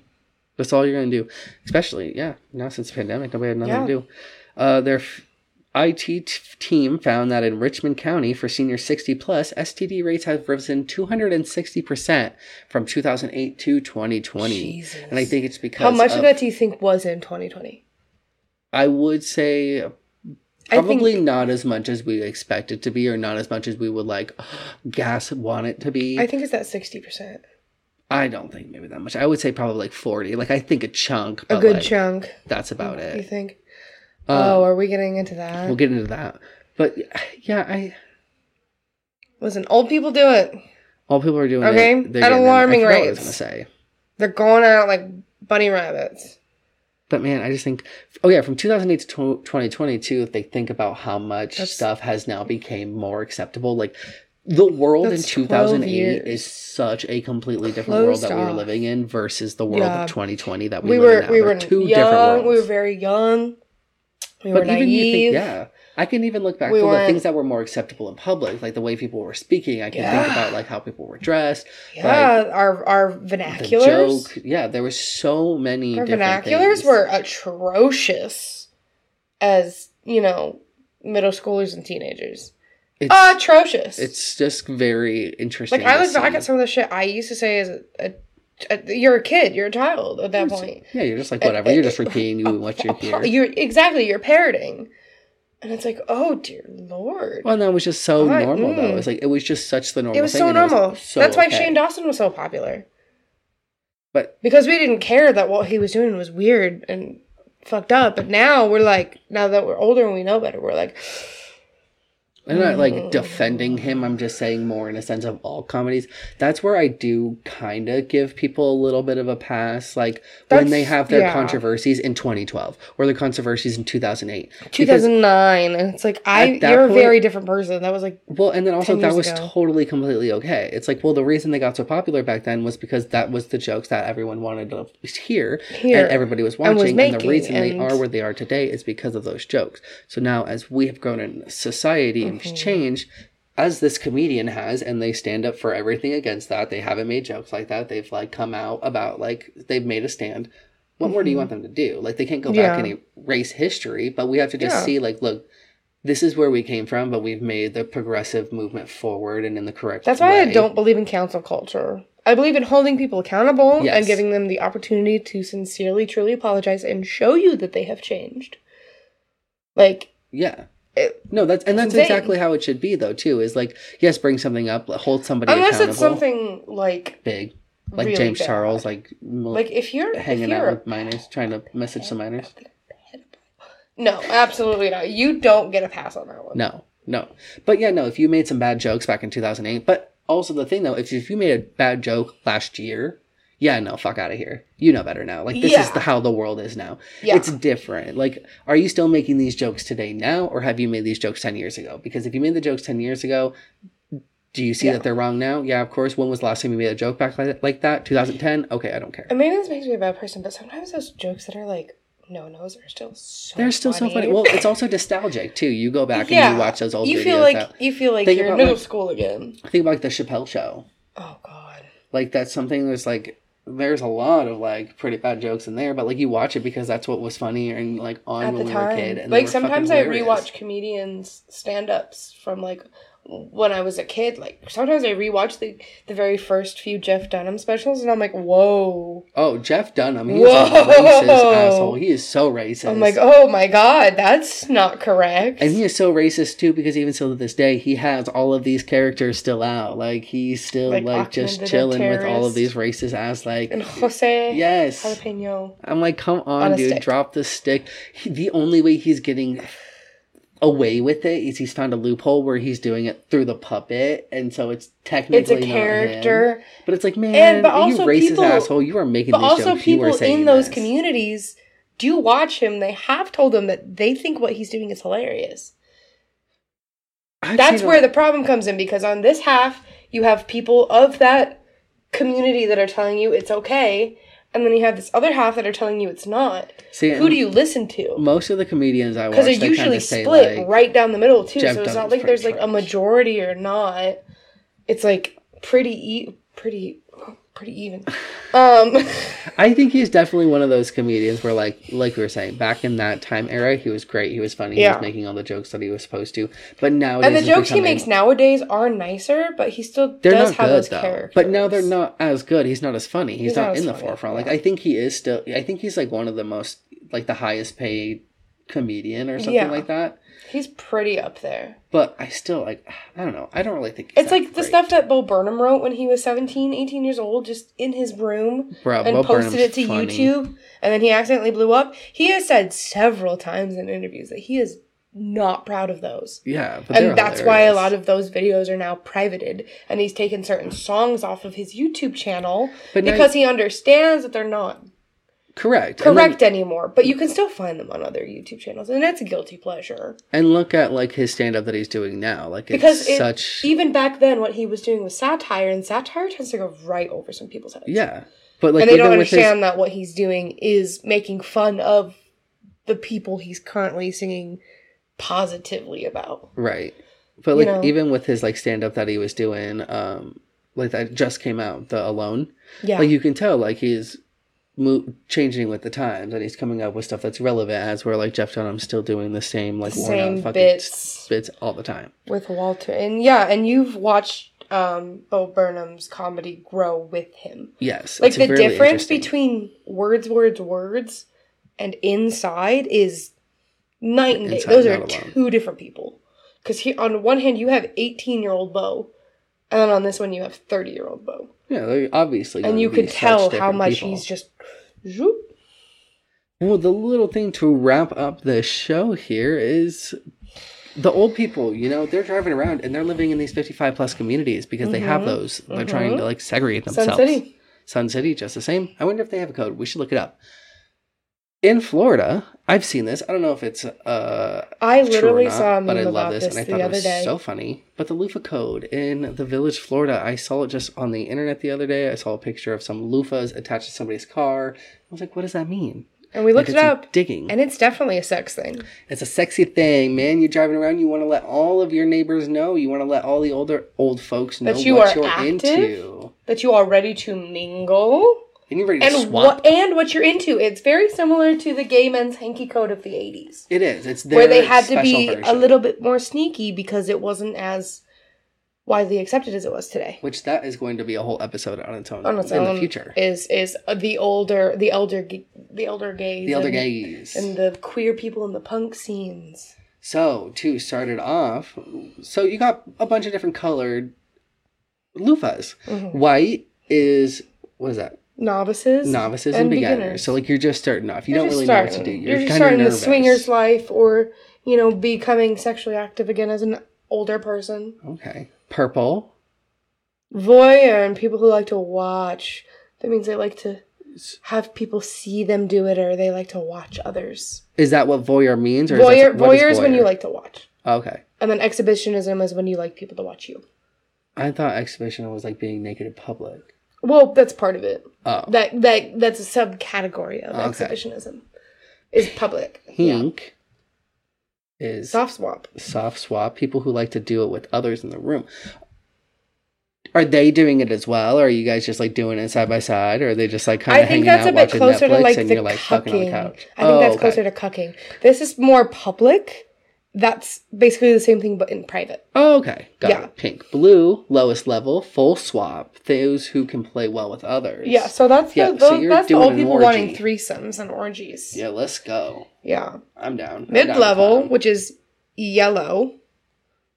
That's all you're gonna do. Especially, yeah, now since the pandemic, nobody had nothing Yeah. to do. Uh, their f- IT t- team found that in Richmond County, for seniors 60 plus, STD rates have risen 260 percent from 2008 to 2020. Jesus. And I think it's because how much of, of that do you think was in 2020? I would say Probably think not as much as we expect it to be, or not as much as we would like gas want it to be. I think it's that 60 percent. I don't think maybe that much. I would say probably like forty. Like I think a chunk. A good like, chunk. That's about You it. You think? Um, oh, are we getting into that? we'll get into that. But yeah, I Listen, old people do it. all people are doing. Okay, it, they're at alarming what I was gonna say. They're going out like bunny rabbits. But man, I just think, oh yeah, from 2008 to 2022, if they think about how much That's- stuff has now become more acceptable, like the world in That's 12 2008 is such a completely different world that we were living in versus the world Yeah. of 2020 that we, We live were in now. we were two different worlds. We were very young. We were but even you think, yeah, I can even look back We to the weren't- things that were more acceptable in public, like the way people were speaking. I can think about like how people were dressed, Yeah, our our the vernaculars. joke. Yeah, there was so many Our different vernaculars things. were atrocious as, you know, middle schoolers and teenagers. It's, atrocious. it's just very interesting. like I look back at some of the shit I used to say as a, a Uh, you're a kid, you're a child at that point. Yeah, you're just like uh, whatever. You're just uh, repeating what you hear. You're exactly you're parroting. And it's like, oh dear lord. Well, that was just so I- normal though. mm. It's like it was just such the normal. it was thing, so normal. so That's why okay. Shane Dawson was so popular. But Because we didn't care that what he was doing was weird and fucked up. But now we're like, now that we're older and we know better, we're like, I'm not Mm. like defending him. I'm just saying more in a sense of all comedies. That's where I do kind of give people a little bit of a pass, like when they have their yeah. controversies in 2012 or their controversies in 2008. Because- 2009. And it's like, I, you're point- a very different person. That was like, Well, and then also that was ago. totally completely okay. It's like, well, the reason they got so popular back then was because that was the jokes that everyone wanted to hear, Here. and everybody was And watching. was And, the making, reason they are where they are today is because of those jokes. So now, as we have grown in society and Mm-hmm. changed, as this comedian has, and they stand up for everything against that. They haven't made jokes like that. They've like come out about like they've made a stand. What more do you want them to do? Like they can't go back Mm-hmm. Yeah. and erase history, but we have to just Yeah. see like, look, this is where we came from, but we've made the progressive movement forward and in the correct that's why I don't believe in cancel culture. I believe in holding people accountable Yes. and giving them the opportunity to sincerely, truly apologize and show you that they have changed. Like, Yeah. It, No, that's and that's They- exactly how it should be though too. Is like yes, bring something up, hold somebody unless it's something like, big, like really James bad. Charles, like like if you're hanging if out you're with minors, trying to message some minors. no, absolutely not. You don't get a pass on that one. No, no. But yeah, no. If you made some bad jokes back in two thousand eight, but also the thing though, if if you made a bad joke last year, yeah, no, fuck out of here. You know better now. Like this is the how the world is now. Yeah. It's different. Like, are you still making these jokes today now, or have you made these jokes ten years ago? Because if you made the jokes ten years ago, do you see Yeah. that they're wrong now? Yeah, of course. When was the last time you made a joke back like, like that? 2010? Okay, I don't care. And maybe this makes me a bad person, but sometimes those jokes that are like no nos are still so. They're still so funny. Well, it's also nostalgic too. You go back and you watch those old you feel like that, you feel like you're in middle like- school again. think about like the Chappelle show. Oh God. Like that's something that's like there's a lot of like pretty bad jokes in there, but like you watch it because that's what was funny and like on At when the we were a time, kid. And like sometimes I rewatch comedians stand-ups from like when I was a kid. Like sometimes I rewatch the the very first few Jeff Dunham specials, and I'm like, whoa. Oh, Jeff Dunham. He is a Whoa. racist asshole. He is so racist. I'm like, oh my god, that's not correct. And he is so racist too because even still to this day, he has all of these characters still out. Like he's still Like like, just chilling with all of these racist ass like. and Jose Yes. Jalapeno. I'm like, come on, On dude, stick. drop the stick. He, the only way he's getting away with it is he's found a loophole where he's doing it through the puppet, and so it's technically It's a not him. character. But it's like, man, And- but you racist people- asshole, you are making But also, jokes. People in those this. communities do watch him. They have told him that they think what he's doing is hilarious. I've That's where a- the problem comes in because on this half, you have people of that community that are telling you it's okay, and then you have this other half that are telling you it's not. see, Who do you listen to? Most of the comedians I watch, Because they they're usually kind of say split like, right down the middle too. Jeff so it's not like there's like a majority or not. It's like pretty e- pretty pretty even. Um I think he's definitely one of those comedians where, like, like we were saying, back in that time era, he was great. He was funny. He Yeah. was making all the jokes that he was supposed to. But nowadays, and the jokes he makes nowadays are nicer, but he still They're does not have good those though. characters. But now they're not as good. He's not as funny. He's, He's not, not as in the funny, forefront. Like. I think he is still. I think he's like one of the most like the highest paid comedian or something Yeah. like that. He's pretty up there. But I still like I don't know. I don't really think It's like the stuff that Bo Burnham wrote when he was 17, 18 years old, just in his room Bro, and Bo posted Burnham's it to funny. YouTube, and then he accidentally blew up. He has said several times in interviews that he is not proud of those. Yeah, but And that's why a lot of those videos are now privated. And he's taken certain songs off of his YouTube channel But because he understands that they're not correct. And then- correct anymore. But you can still find them on other YouTube channels, and it's a guilty pleasure. And look at like his stand up that he's doing now. Like it's Because it, such even back then, what he was doing was satire, and satire tends to go right over some people's heads. yeah. But like and they don't with his understand that what he's doing is making fun of the people he's currently singing positively about. right. But You like know? even with his like stand up that he was doing, um, like that just came out, the Alone. Yeah. Like you can tell, like he's mo- changing with the times, and he's coming up with stuff that's relevant. As where like Jeff Dunham's still doing the same like worn Same out fucking bits. bits all the time. with Walter. And yeah, and you've watched um Bo Burnham's comedy grow with him. Yes, Like it's the really difference between words, words, words and inside is night and day. Those are alone. two different people. Because on one hand you have 18 year old Bo, and then on this one you have 30 year old Bo. Yeah, they're obviously, And you could tell how much people. he's just zoop. Well, the little thing to wrap up the show here is the old people, you know, they're driving around and they're living in these 55 plus communities because they have those. They're trying to like segregate Mm-hmm. Sun themselves. City. Sun City, just the same. I wonder if they have a code. We should look it up. In Florida, I've seen this. I don't know if it's uh I literally not, saw a but I meme love this, this and I thought it was day. so funny. But the loofah code in the village, Florida, I saw it just on the internet the other day. I saw a picture of some loofahs attached to somebody's car. I was like, what does that mean? and we Like, looked it up, Digging. and it's definitely a sex thing. It's a sexy thing, man. You're driving around. You want to let all of your neighbors know. You want to let all the older old folks know That you what are you're active? into, That you are ready to mingle. And you're ready to and swap. what and what you're into. It's very similar to the gay men's hanky code of the '80s, It is. It's where they had to be a little bit more sneaky because it wasn't as widely accepted as it was today. which that is going to be a whole episode on its own On its in own, the future. is is the older the elder the elder gays the elder and, gays. and the queer people in the punk scenes. so to start it off, so you got a bunch of different colored loofahs. Mhm. White is what is that? Novices, Novices and, and beginners. beginners. So like you're just starting off. You You're don't really know what to do. You're, You're, just starting nervous. the swingers life, or you know, becoming sexually active again as an older person. Okay. Purple. voyeur and people who like to watch. That means they like to have people see them do it, or they like to watch others. Is that what voyeur means? Or Voyeur, is that, voyeur is when you like to watch, Okay. and then exhibitionism is when you like people to watch you. I thought exhibition was like being naked in public. Well, that's part of it. Oh. That that that's a subcategory of Okay. exhibitionism. Is public. Yeah. Is Soft swap. soft swap. People who like to do it with others in the room. Are they doing it as well? Or are you guys just like doing it side by side? Or are they just like kind I of think hanging that's out a bit watching closer Netflix to like and you're like fucking on the couch? I think Oh, that's okay. closer to cucking. This is more public. That's basically the same thing, but in private. Oh, okay. Got Yeah. it. Pink. Blue, lowest level, full swap. Those who can play well with others. Yeah, so that's Yeah, the, so that's the old people orgy. wanting threesomes and orgies. Yeah, let's go. Yeah. I'm down. Mid level, which is yellow,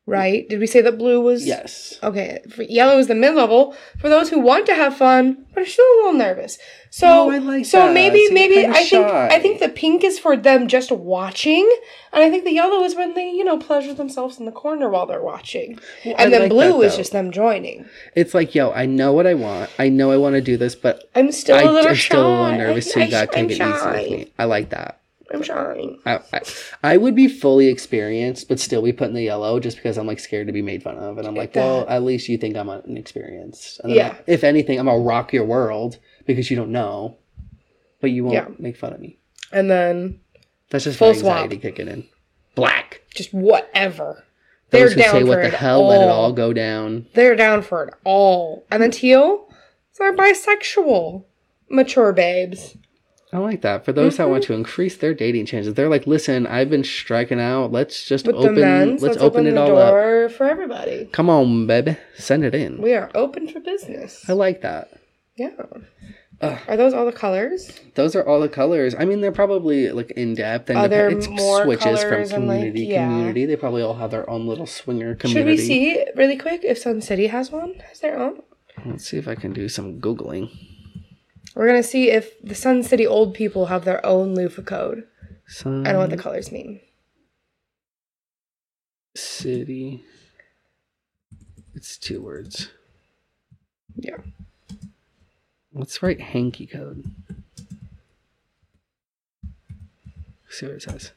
right? Did we say that blue was? Yes. Okay, for yellow is the mid level for those who want to have fun but are still a little nervous. So, Oh, I like so that. maybe, So maybe I think shy. I think the pink is for them just watching, and I think the yellow is when they you know pleasure themselves in the corner while they're watching, Well, and I then like blue that, is just them joining. It's like, yo, I know what I want. I know I want to do this, but I'm still I, a little I'm shy. still a little nervous I, too. I, That can I'm get easy with me. I like that. I'm shy. I, I, I would be fully experienced, but still be put in the yellow just because I'm like scared to be made fun of. And I'm like, well, at least you think I'm inexperienced. And Yeah. I- if anything, I'm gonna rock your world because you don't know, but you won't Yeah. make fun of me. And then That's just Full my swap. anxiety kicking in. Black. just whatever. They're Those down say for what the it hell, let it all go down. They're down for it all. And then teal, they're bisexual, mature babes. I like that. For those that Mm-hmm. want to increase their dating chances, they're like, listen, I've been striking out. Let's just With open. the men's, let's, open, it the all up. for everybody. Come on, baby, send it in. We are open for business. I like that. Yeah. Ugh. Are those all the colors? Those are all the colors. I mean, they're probably like in depth and there it more switches from and, like, community yeah. community. They probably all have their own little swinger community. Should we see really quick if Sun City has one? Has their own? Let's see if I can do some googling. We're gonna see if the Sun City old people have their own loofah code Sun know what the colors mean. City. It's two words. Yeah. Let's write hanky code. See what it says.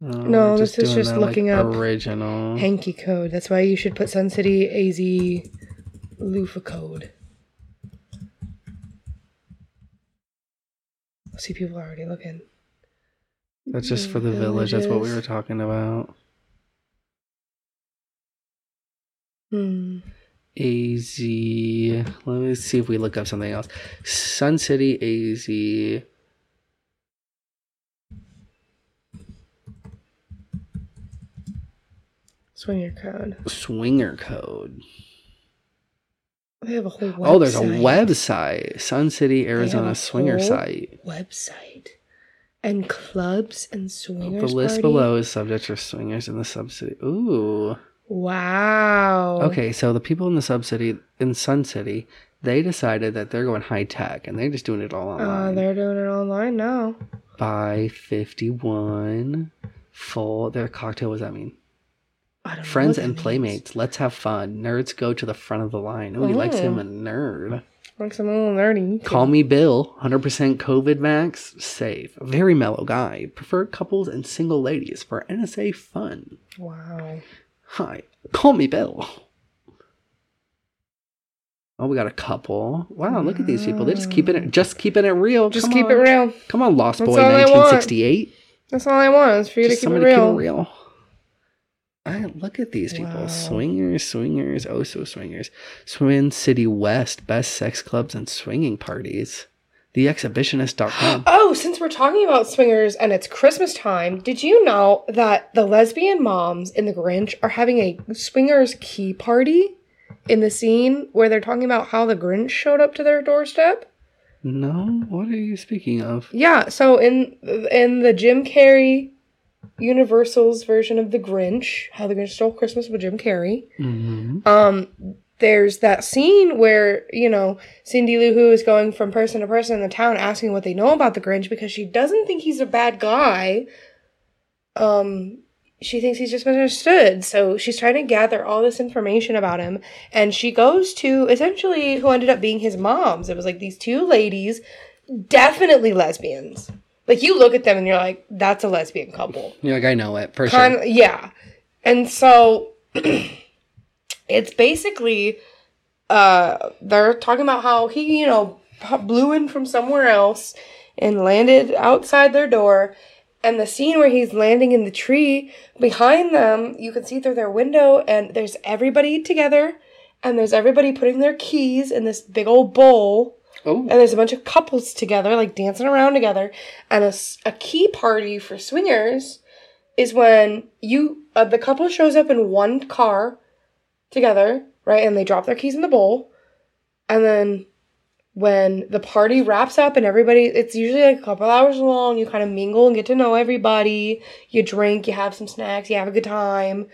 Oh, No, this is just that, like, looking up original. Hanky code. That's why you should put Sun City AZ loofah code. See people are already looking. That's just for the village. That's what we were talking about. Hmm. AZ. Let me see if we look up something else. Sun City AZ. Swinger code. Swinger code. They have a whole website. Oh, there's a website. Sun City, Arizona swinger site. website. And clubs and swingers. The list party? below is subject for swingers in the subcity. Ooh. Wow. Okay, so the people in the subcity in Sun City, they decided that they're going high tech and they're just doing it all Uh, online. they're doing it online now. By 51 full. Their cocktail, what does that mean? Friends and playmates, let's have fun. Nerds go to the front of the line. Oh, he likes Oh. him a nerd. Like some little nerdy. Call me Bill, 100% COVID max, safe. Very mellow guy. Prefer couples and single ladies for NSA fun. Wow. Hi, call me Bill. Oh, we got a couple. Wow, look at these people. They just keeping it, just keeping it real. Just Come keep on. it real. Come on, Lost That's Boy, all I want. 1968. That's all I want is for you Just to keep it somebody real. keep it real. I look at these people. Wow. Swingers, swingers, oh so swingers. Swin City West, best sex clubs and swinging parties. TheExhibitionist.com. Oh, since we're talking about swingers and it's Christmas time, did you know that the lesbian moms in The Grinch are having a swingers key party in the scene where they're talking about how the Grinch showed up to their doorstep? no, what are you speaking of? Yeah, so in in the Jim Carrey Universal's version of The Grinch, How the Grinch Stole Christmas with Jim Carrey, hmm um there's that scene where you know cindy lou who is going from person to person in the town asking what they know about the grinch because she doesn't think he's a bad guy. Um she thinks he's just misunderstood. So she's trying to gather all this information about him and she goes to essentially who ended up being his moms. It was like these two ladies definitely lesbians like you look at them and you're like that's a lesbian couple You're like, I know it for sure. Yeah. And so it's basically uh they're talking about how he, you know, blew in from somewhere else and landed outside their door. And the scene where he's landing in the tree behind them, you can see through their window, and there's everybody together, and there's everybody putting their keys in this big old bowl Oh, and there's a bunch of couples together, like dancing around together. And a, a key party for swingers is when you uh, the couple shows up in one car together, right? And they drop their keys in the bowl, and then when the party wraps up and everybody, it's usually like a couple hours long. You kind of mingle and get to know everybody. You drink, you have some snacks, you have a good time.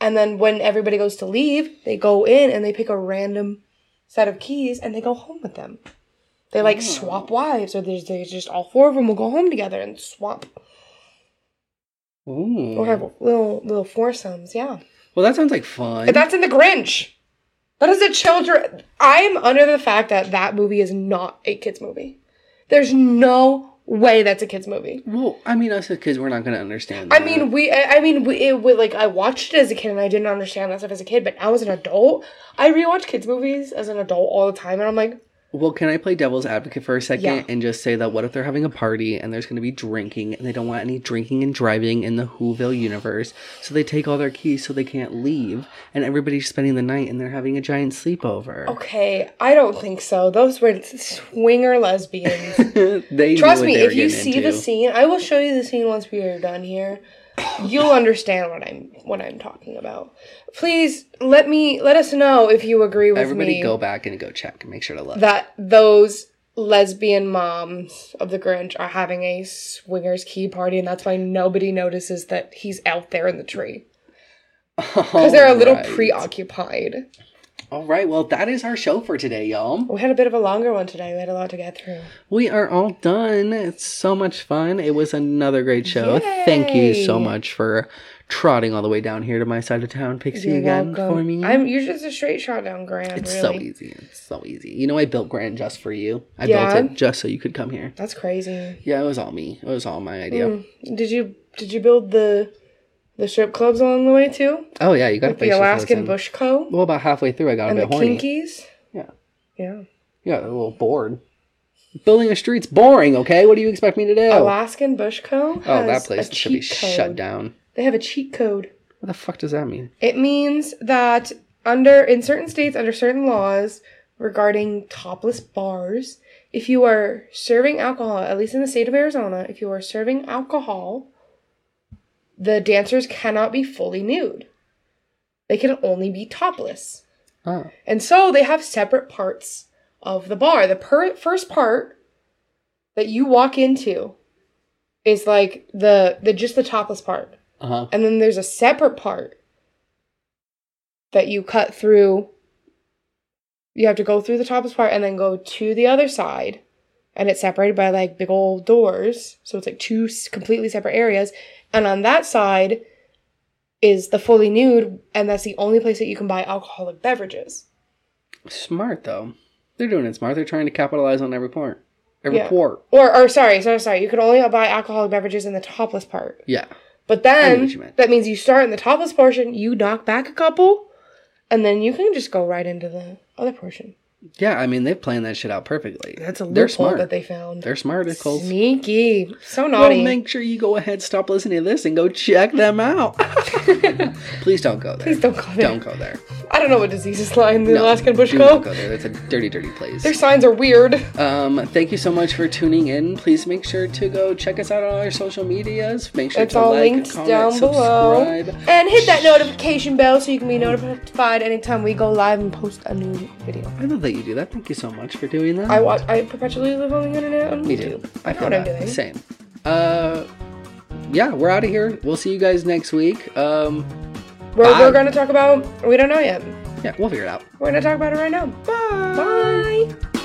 And then when everybody goes to leave, they go in and they pick a random set of keys and they go home with them. They like hmm. swap wives, or there's, there's just all four of them will go home together and swap Ooh. or have little little foursomes. Yeah, Well, that sounds like fun. but that's in the Grinch. That is a children. I'm under the fact that that movie is not a kids movie. There's no way that's a kids movie. well, I mean, us as kids, we're not going to understand. I mean, we. I mean, we. It, would like I watched it as a kid and I didn't understand that stuff as a kid. But now as an adult, I rewatch kids movies as an adult all the time, and I'm like, Well, can I play devil's advocate for a second Yeah. and just say that what if they're having a party and there's going to be drinking and they don't want any drinking and driving in the Whoville universe, so they take all their keys so they can't leave, and everybody's spending the night and they're having a giant sleepover. okay, I don't think so. Those were swinger lesbians. they knew Trust what me, they were if you getting see into. the scene, I will show you the scene once we are done here. you'll understand what I'm what I'm talking about. Please let me let us know if you agree with Everybody me Everybody go back and go check and make sure to look. that those lesbian moms of the Grinch are having a swingers key party, and that's why nobody notices that he's out there in the tree because they're a little Alright. preoccupied. All right, well, that is our show for today, y'all. We had a bit of a longer one today. We had a lot to get through. We are all done. It's so much fun. It was another great show. Thank you so much for trotting all the way down here to my side of town, Pixie, You're again welcome. for me. I'm you're just a straight shot down Grand. it's really. so easy. It's so easy. You know, I built Grand just for you. I Yeah? built it just so you could come here. That's crazy. Yeah, it was all me. It was all my idea. Mm. Did you did you build the the strip clubs along the way too? Oh yeah, you got to The Alaskan Bush Co. Well, about halfway through, I got and a the bit horny. Kinkies. Yeah. Yeah. You got a little bored. Building a street's boring. Okay, what do you expect me to do? Alaskan Bush Co. oh, that place should be cheat shut down. They have a cheat code. What the fuck does that mean? It means that under in certain states under certain laws regarding topless bars, if you are serving alcohol, at least in the state of Arizona, if you are serving alcohol, the dancers cannot be fully nude. They can only be topless. Oh, And so they have separate parts of the bar. The per- first part that you walk into is like the the just the topless part. uh huh. And then there's a separate part that you cut through. You have to go through the topless part and then go to the other side. And it's separated by like big old doors. So it's like two completely separate areas. And on that side is the fully nude. And that's the only place that you can buy alcoholic beverages. Smart though. They're doing it smart. They're trying to capitalize on every port. Every Yeah. port. Or, or sorry, sorry, sorry. You can only buy alcoholic beverages in the topless part. Yeah. But then what you meant. that means you start in the topless portion, you knock back a couple, and then you can just go right into the other portion. Yeah, I mean they've planned that shit out perfectly. That's a They're loophole smart. that they found. They're smart, Nichols. Sneaky, so Well, naughty. make sure you go ahead, stop listening to this, and go check them out. Please don't go there. Please don't go there. Don't go there. I don't know what diseases lie in the No, Alaskan bush Do not go there. That's a dirty, dirty place. Their signs are weird. Um, thank you so much for tuning in. Please make sure to go check us out on all our social medias. Make sure It's to all like, linked comment, down below. subscribe. And hit that notification bell so you can be notified anytime we go live and post a new video. I love that you do that. Thank you so much for doing that. I watch. I perpetually live on the internet on Me YouTube. too. I I know what I'm doing. Same. Uh, yeah, we're out of here. We'll see you guys next week. Um, We're, we're going to talk about. We don't know yet. yeah, we'll figure it out. We're going to talk about it right now. Bye. Bye.